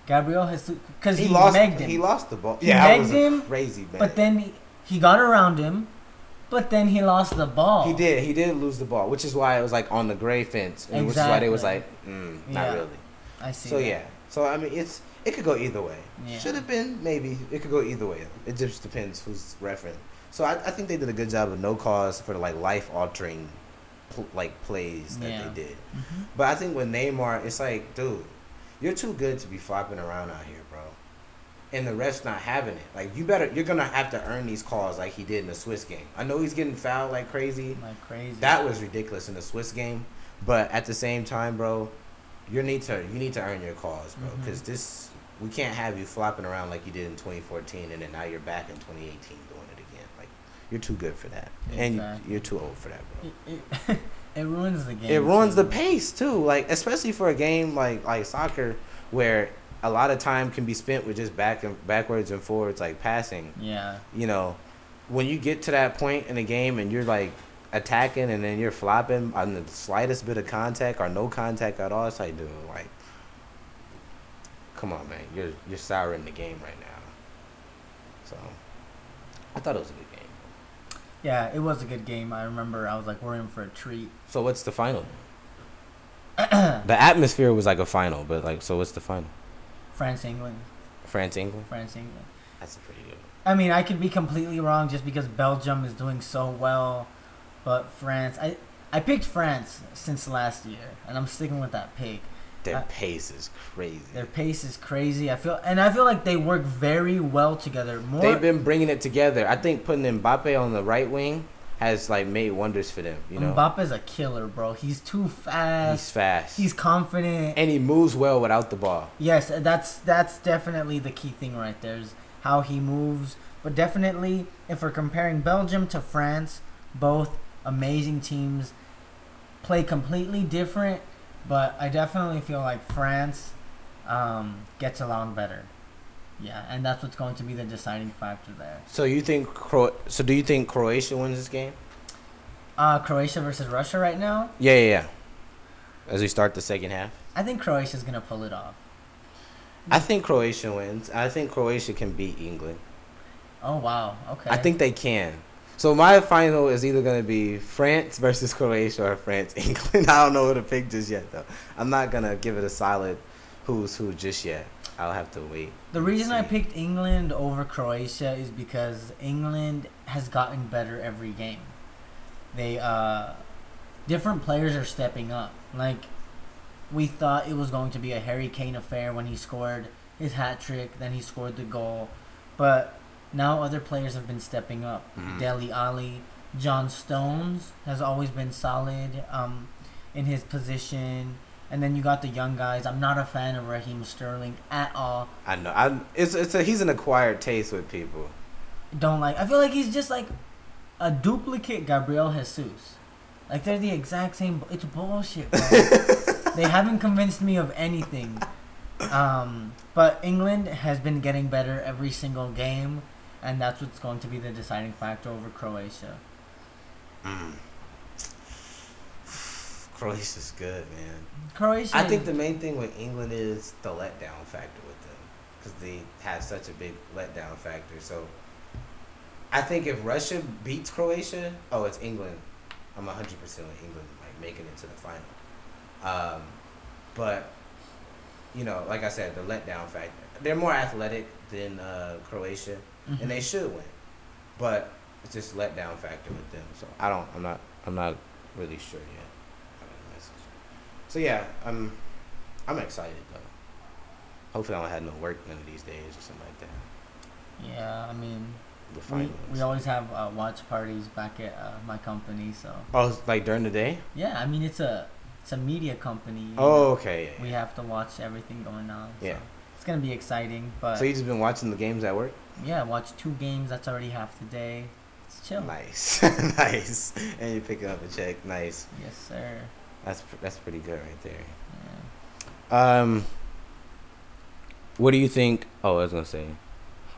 Gabriel has because he, He, lost. megged him. He lost the ball. He yeah, megged him, crazy man. But then he, he got around him, but then he lost the ball. He did. He did lose the ball, which is why it was like on the gray fence, and which is why they was like, Exactly. mm, Yeah. not really. I see. So that. yeah. So I mean, it's it could go either way. Yeah. Should have been maybe. It could go either way. It just depends who's refereeing. So I, I think they did a good job of no cause for the like life altering, pl- like plays that Yeah. they did. Mhm. But I think with Neymar, it's like, dude, you're too good to be flopping around out here, bro. And the refs not having it. Like you better, you're gonna have to earn these calls like he did in the Swiss game. I know he's getting fouled like crazy. Like crazy. That was ridiculous in the Swiss game, but at the same time, bro, you need to you need to earn your calls, bro, because this we can't have you flopping around like you did in 2014, and then now you're back in 2018 doing it again. Like you're too good for that, and Exactly. you, you're too old for that, bro. It, it, it ruins the game. It ruins the pace too, like especially for a game like like soccer where a lot of time can be spent with just back and backwards and forwards like passing. Yeah. You know, when you get to that point in a game and you're like attacking and then you're flopping on the slightest bit of contact or no contact at all, it's like, dude, like, come on, man, you're you're souring the game right now. So, I thought it was a good game. Yeah, it was a good game. I remember I was like, we're in for a treat. So what's the final? the atmosphere was like a final, but like, so what's the final? France, England. France England. France, England. That's a pretty good. I mean, I could be completely wrong just because Belgium is doing so well, but France, I I picked France since last year, and I'm sticking with that pick. Their Uh, pace is crazy. Their pace is crazy. I feel, and I feel like they work very well together. More, They've been bringing it together. I think putting Mbappe on the right wing has like made wonders for them. You know, Mbappe's a killer, bro. He's too fast. he's fast. fast. He's confident. and he moves well without the ball. Yes, that's that's definitely the key thing right there is how he moves. But definitely, if we're comparing Belgium to France, both amazing teams play completely different. But I definitely feel like France um, gets along better. Yeah, and that's what's going to be the deciding factor there. So you think Cro- so? Do you think Croatia wins this game? Uh, Croatia versus Russia right now. Yeah, yeah, yeah. As we start the second half, I think Croatia's gonna pull it off. I think Croatia wins. I think Croatia can beat England. Oh wow, okay. I think they can. So my final is either gonna be France versus Croatia or France England. I don't know who to pick just yet though. I'm not gonna give it a solid who's who just yet. I'll have to wait. The reason I picked England over Croatia is because England has gotten better every game. They uh different players are stepping up. Like we thought it was going to be a Harry Kane affair when he scored his hat trick, then he scored the goal. But now other players have been stepping up. Mhm. Dele Alli, John Stones has always been solid um in his position. And then you got the young guys. I'm not a fan of Raheem Sterling at all. I know. I it's it's a he's an acquired taste with people. don't like. I feel like he's just like a duplicate Gabriel Jesus. Like they're the exact same. It's bullshit. Bro. they haven't convinced me of anything. Um, but England has been getting better every single game, and that's what's going to be the deciding factor over Croatia. Mm. Croatia's good, man. Croatia. I think the main thing with England is the letdown factor with them because they have such a big letdown factor. So I think if Russia beats Croatia, oh, it's England. I'm 100% with England like making it to the final. Um, but you know, like I said, the letdown factor. They're more athletic than uh, Croatia, Mhm. and they should win. But it's just letdown factor with them. So I don't. I'm not. I'm not really sure yet. I got a message. So yeah, I'm. I'm excited though. Hopefully, I don't have no work none of these days or something like that. Yeah, I mean, The we, we always have uh, watch parties back at uh, my company, so oh, like during the day. yeah. I mean, it's a it's a media company. Oh, know. okay. Yeah, we yeah. have to watch everything going on. So Yeah. It's gonna be exciting, but So you just been watching the games at work? Yeah, watch two games. That's already half the day. It's chill. Nice, nice. And you pick up a check. Nice. Yes, sir. That's that's pretty good right there. Yeah. Um, what do you think? Oh, I was gonna say,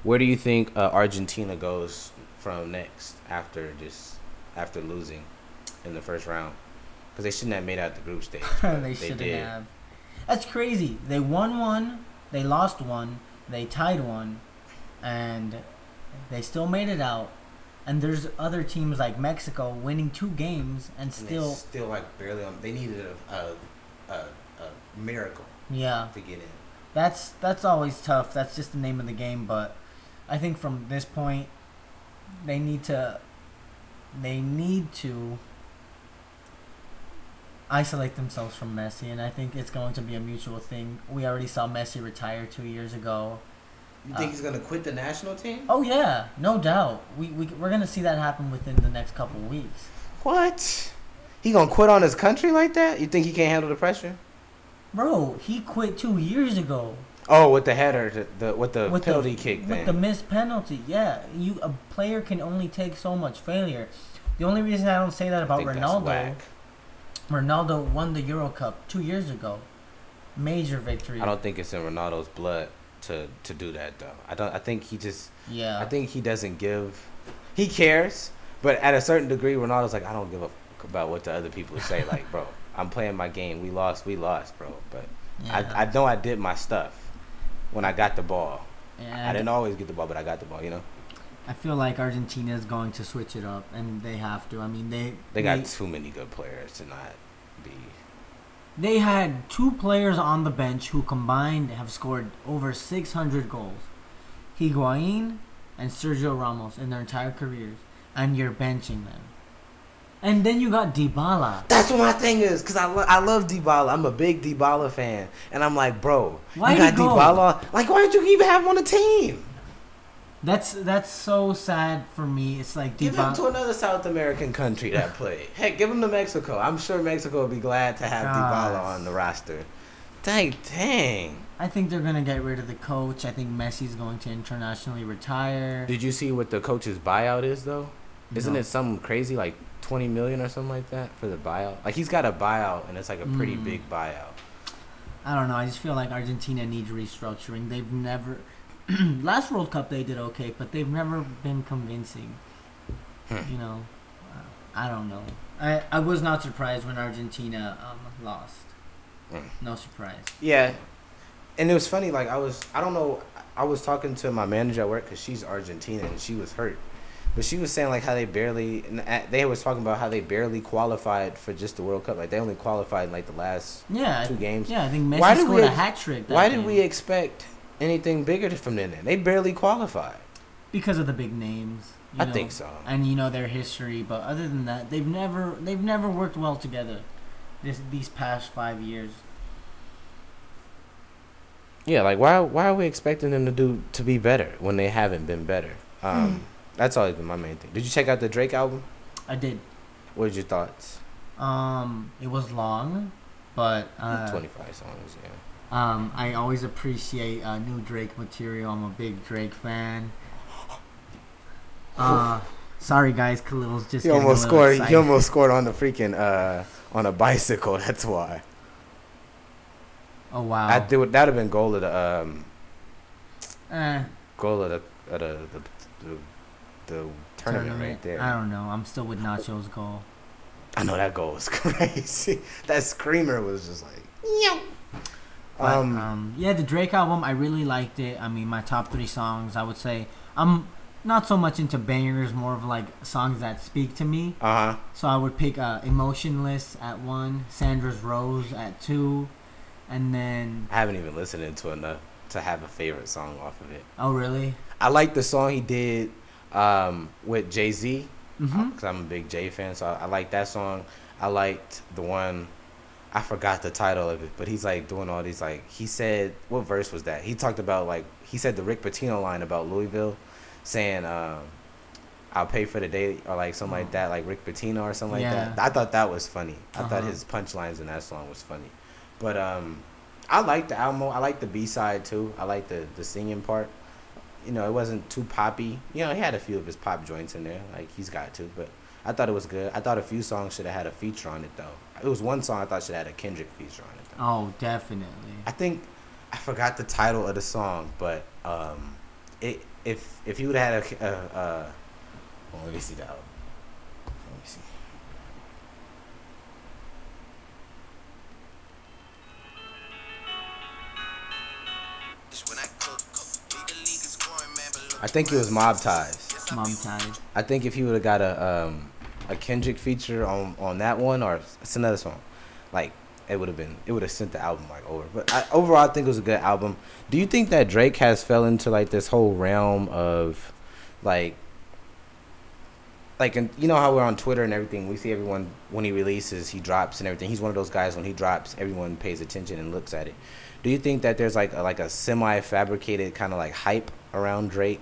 where do you think uh, Argentina goes from next after this after losing in the first round? Because they shouldn't have made out the group stage. but they shouldn't did. have. That's crazy. They won one, they lost one, they tied one, and they still made it out. And there's other teams like Mexico winning two games and And still, still like barely on. They needed a a, a, a miracle yeah. to get in. That's that's always tough. That's just the name of the game. But I think from this point, they need to they need to isolate themselves from Messi, and I think it's going to be a mutual thing. We already saw Messi retire two years ago. You think Uh, he's gonna quit the national team? Oh yeah, no doubt. We we we're gonna see that happen within the next couple weeks. What? He gonna quit on his country like that? You think he can't handle the pressure? Bro, he quit two years ago Oh, with the header, the, the with the with penalty the, kick with thing. the missed penalty. Yeah, you a player can only take so much failure. The only reason I don't say that about Ronaldo. Ronaldo won the Euro Cup two years ago, major victory. I don't think it's in Ronaldo's blood to to do that though. I don't. I think he just. Yeah, I think he doesn't give. He cares, but at a certain degree, Ronaldo's like, I don't give a fuck about what the other people say. like, bro, I'm playing my game. We lost. We lost, bro. But yeah. I I know I did my stuff when I got the ball. Yeah, I didn't always get the ball, but I got the ball. You know, I feel like Argentina is going to switch it up, and they have to. I mean, they they got too many good players to not be. They had two players on the bench who combined have scored over 600 goals. Higuain and Sergio Ramos in their entire careers, and you're benching them. And then you got Dybala. That's what my thing is, cause I, lo- I love Dybala. I'm a big Dybala fan, and I'm like, bro, Why'd you got? Dybala. Like, why did you even have him on the team? That's that's so sad for me. It's like Give him to another South American country that play. Heck, give him to Mexico. I'm sure Mexico would be glad to have Dybala Gosh. on the roster. Dang, dang. I think they're gonna get rid of the coach. I think Messi's going to internationally retire. Did you see what the coach's buyout is though? Isn't No. it something crazy like 20 million or something like that for the buyout? Like he's got a buyout and it's like a pretty Mm. big buyout. I don't know. I just feel like Argentina needs restructuring. They've never. last World Cup they did okay, but they've never been convincing. Hmm. You know, I don't know. I I was not surprised when Argentina um, lost. Hmm. No surprise. Yeah, and it was funny. Like I was, I don't know. I was talking to my manager at work because she's Argentina and she was hurt, but she was saying like how they barely. They was talking about how they barely qualified for just the World Cup. Like they only qualified in like the last Yeah. two games. Yeah, I think Messi Why scored we a hat trick. Why did we expect anything bigger from them? Then? They barely qualified. Because of the big names. you I know, think so. And you know their history, but other than that, they've never they've never worked well together. This these past five years. Yeah, like why why are we expecting them to do to be better when they haven't been better? Um, Hmm. That's always been my main thing. Did you check out the Drake album? I did. What are your thoughts? Um, it was long, but uh, Twenty five songs. Yeah. Um, I always appreciate uh, new Drake material. I'm a big Drake fan. Uh, sorry guys, Khalil's just. He almost scored. He almost scored on the freaking uh on a bicycle. That's why. Oh wow. I do. That'd have been goal of the um Eh, goal of the of the the, the, the tournament, right there. I don't know. I'm still with Nacho's goal. I know that goal was crazy. that screamer was just like. But, Um, um, yeah, the Drake album, I really liked it. I mean, my top three songs, I would say, I'm not so much into bangers, more of like songs that speak to me. uh huh. So I would pick uh, "Emotionless" at one, "Sandra's Rose" at two, and then I haven't even listened to enough to have a favorite song off of it. oh really? I like the song he did um, with Jay Z Mm-hmm. because I'm a big Jay fan. So I, I like that song. I liked the one. I forgot the title of it, but he's like doing all these like he said what verse was that? He talked about like he said the Rick Pitino line about Louisville, saying um, I'll pay for the day or like something like that, like Rick Pitino or something Yeah. like that. I thought that was funny. I thought Uh-huh. his punchlines in that song was funny, but um, I like the album. I like the B side too. I like the the singing part. you know, it wasn't too poppy. You know, he had a few of his pop joints in there, like he's got to. But I thought it was good. I thought a few songs should have had a feature on it though. It was one song I thought should have had a Kendrick feature on it. Though. Oh, definitely. I think I forgot the title of the song, but um, it if if he would have had a, a, a well, let me see that. Let me see. I think it was Mob Ties. Mom tied. I think if he would have got a um, a Kendrick feature on on that one or it's another song, like it would have been it would have sent the album like over. But I, overall, I think it was a good album. Do you think that Drake has fell into like this whole realm of like like and you know how we're on Twitter and everything. We see everyone when he releases, he drops and everything. He's one of those guys when he drops, everyone pays attention and looks at it. Do you think that there's like a, like a semi fabricated kind of like hype around Drake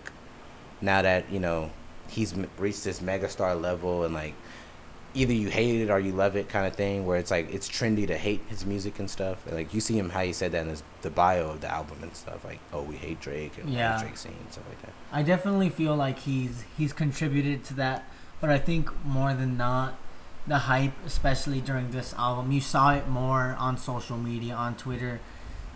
now that you know he's reached this megastar level and like either you hate it or you love it kind of thing where it's like it's trendy to hate his music and stuff. Like you see him how he said that in his, the bio of the album and stuff like oh we hate Drake and Yeah. yeah. Drake scene and stuff like that. I definitely feel like he's he's contributed to that, but I think more than not, the hype, especially during this album, you saw it more on social media, on Twitter,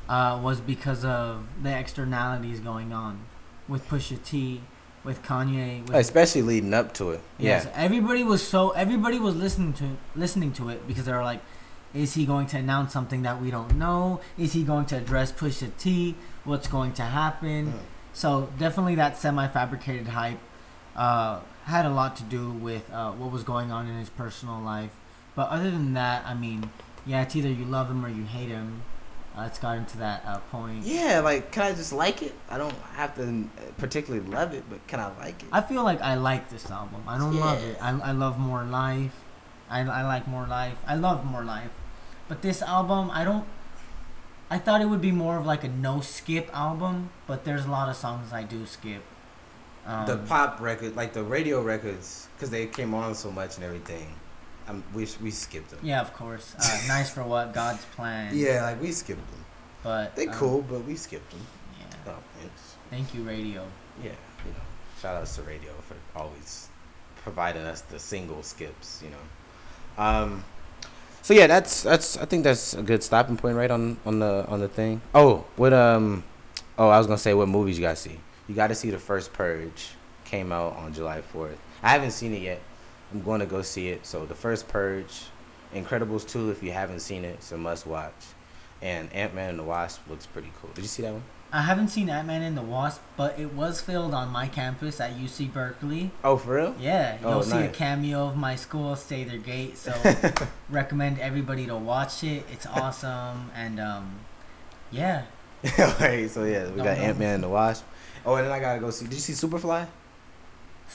uh, was because of the externalities going on with Pusha T, with Kanye, with Especially leading up to it. Yes, Yeah. everybody was so everybody was listening to listening to it because they were like, is he going to announce something that we don't know? Is he going to address Pusha T? What's going to happen? Mm. So definitely that semi-fabricated hype uh, had a lot to do with uh, what was going on in his personal life. But other than that, I mean, yeah, it's either you love him or you hate him. Uh, it's gotten to that uh, point. Yeah, like can I just like it? I don't have to particularly love it, but can I like it? I feel like I like this album. I don't love it. I, I love More Life. I, I like More Life. I love More Life. But this album, I don't. I thought it would be more of like a no skip album, but there's a lot of songs I do skip. Um, the pop record, like the radio records, because they came on so much and everything. Um, we we skipped them. Yeah, of course. Uh, nice for what God's plan. Yeah, like we skipped them. But They um, cool, but we skipped them. Yeah. No offense. Thank you, radio. Yeah, you know, shout outs to radio for always providing us the single skips. You know, um, so yeah, that's that's I think that's a good stopping point, right on on the on the thing. Oh, what um, oh, I was gonna say what movies you guys see. You got to see the first Purge. Came out on July fourth. I haven't seen it yet. I'm going to go see it. So the first Purge, Incredibles two. If you haven't seen it, it's a must watch. And Ant Man and the Wasp looks pretty cool. Did you see that one? I haven't seen Ant Man and the Wasp, but it was filmed on my campus at UC Berkeley. Oh, for real? Yeah, you'll Oh, see a cameo of my school, Sather Gate. So recommend everybody to watch it. It's awesome, and um, yeah, Alright, so yeah, we No, got no. Ant Man and the Wasp. Oh, and then I gotta go see. Did you see Superfly?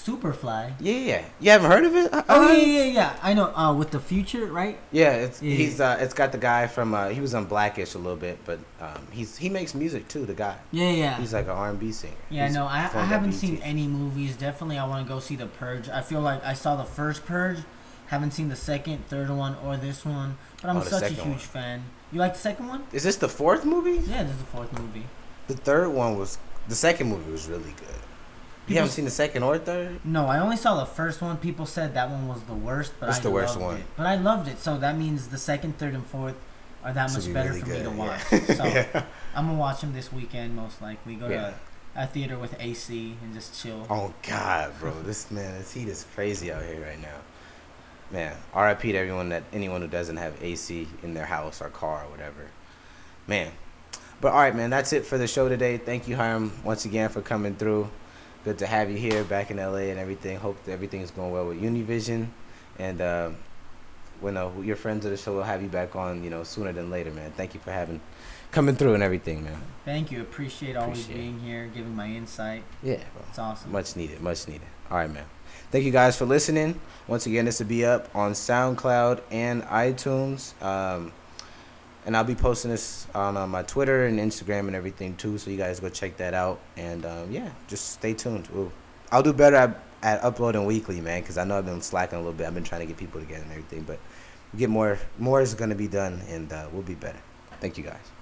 Superfly. Yeah, yeah. You haven't heard of it? Uh, Oh uh, yeah, yeah, yeah. I know. Uh, with the future, right? Yeah, it's Yeah. he's uh, it's got the guy from uh, he was on Blackish a little bit, but um, he's he makes music too. The guy, Yeah, yeah. he's like an R and B singer. Yeah, He's no, I, I haven't seen any movies. Definitely, I want to go see The Purge. I feel like I saw the first Purge, haven't seen the second, third one, or this one. But I'm Oh, such a huge one. fan. You like the second one? Is this the fourth movie? Yeah, this is the fourth movie. The third one was the second movie was really good. You haven't seen the second or third? No, I only saw the first one. People said that one was the worst, but It's I the worst loved one. it. But I loved it, so that means the second, third, and fourth are that Should much be better really for me to watch. yeah. So Yeah. I'm gonna watch them this weekend, most likely. Go Yeah. to a theater with AC and just chill. Oh God, bro, this man, this heat is crazy out here right now. Man, RIP to everyone that anyone who doesn't have AC in their house or car or whatever. Man, but all right, man, that's it for the show today. Thank you, Hiram, once again for coming through. Good to have you here, back in LA and everything. Hope that everything's going well with Univision, and uh, when uh, your friends of the show will have you back on, you know, sooner than later, man. Thank you for having coming through and everything, man. Thank you. Appreciate always Appreciate it. being here, giving my insight. Yeah, bro. It's awesome. Much needed, much needed. All right, man. Thank you guys for listening. Once again, this will be up on SoundCloud and iTunes. Um, and I'll be posting this on uh, my Twitter and Instagram and everything too. So you guys go check that out. And um, yeah, just stay tuned. We'll, I'll do better at, at uploading weekly, man, because I know I've been slacking a little bit. I've been trying to get people together and everything. But get more, more is to be done, and uh, we'll be better. Thank you guys.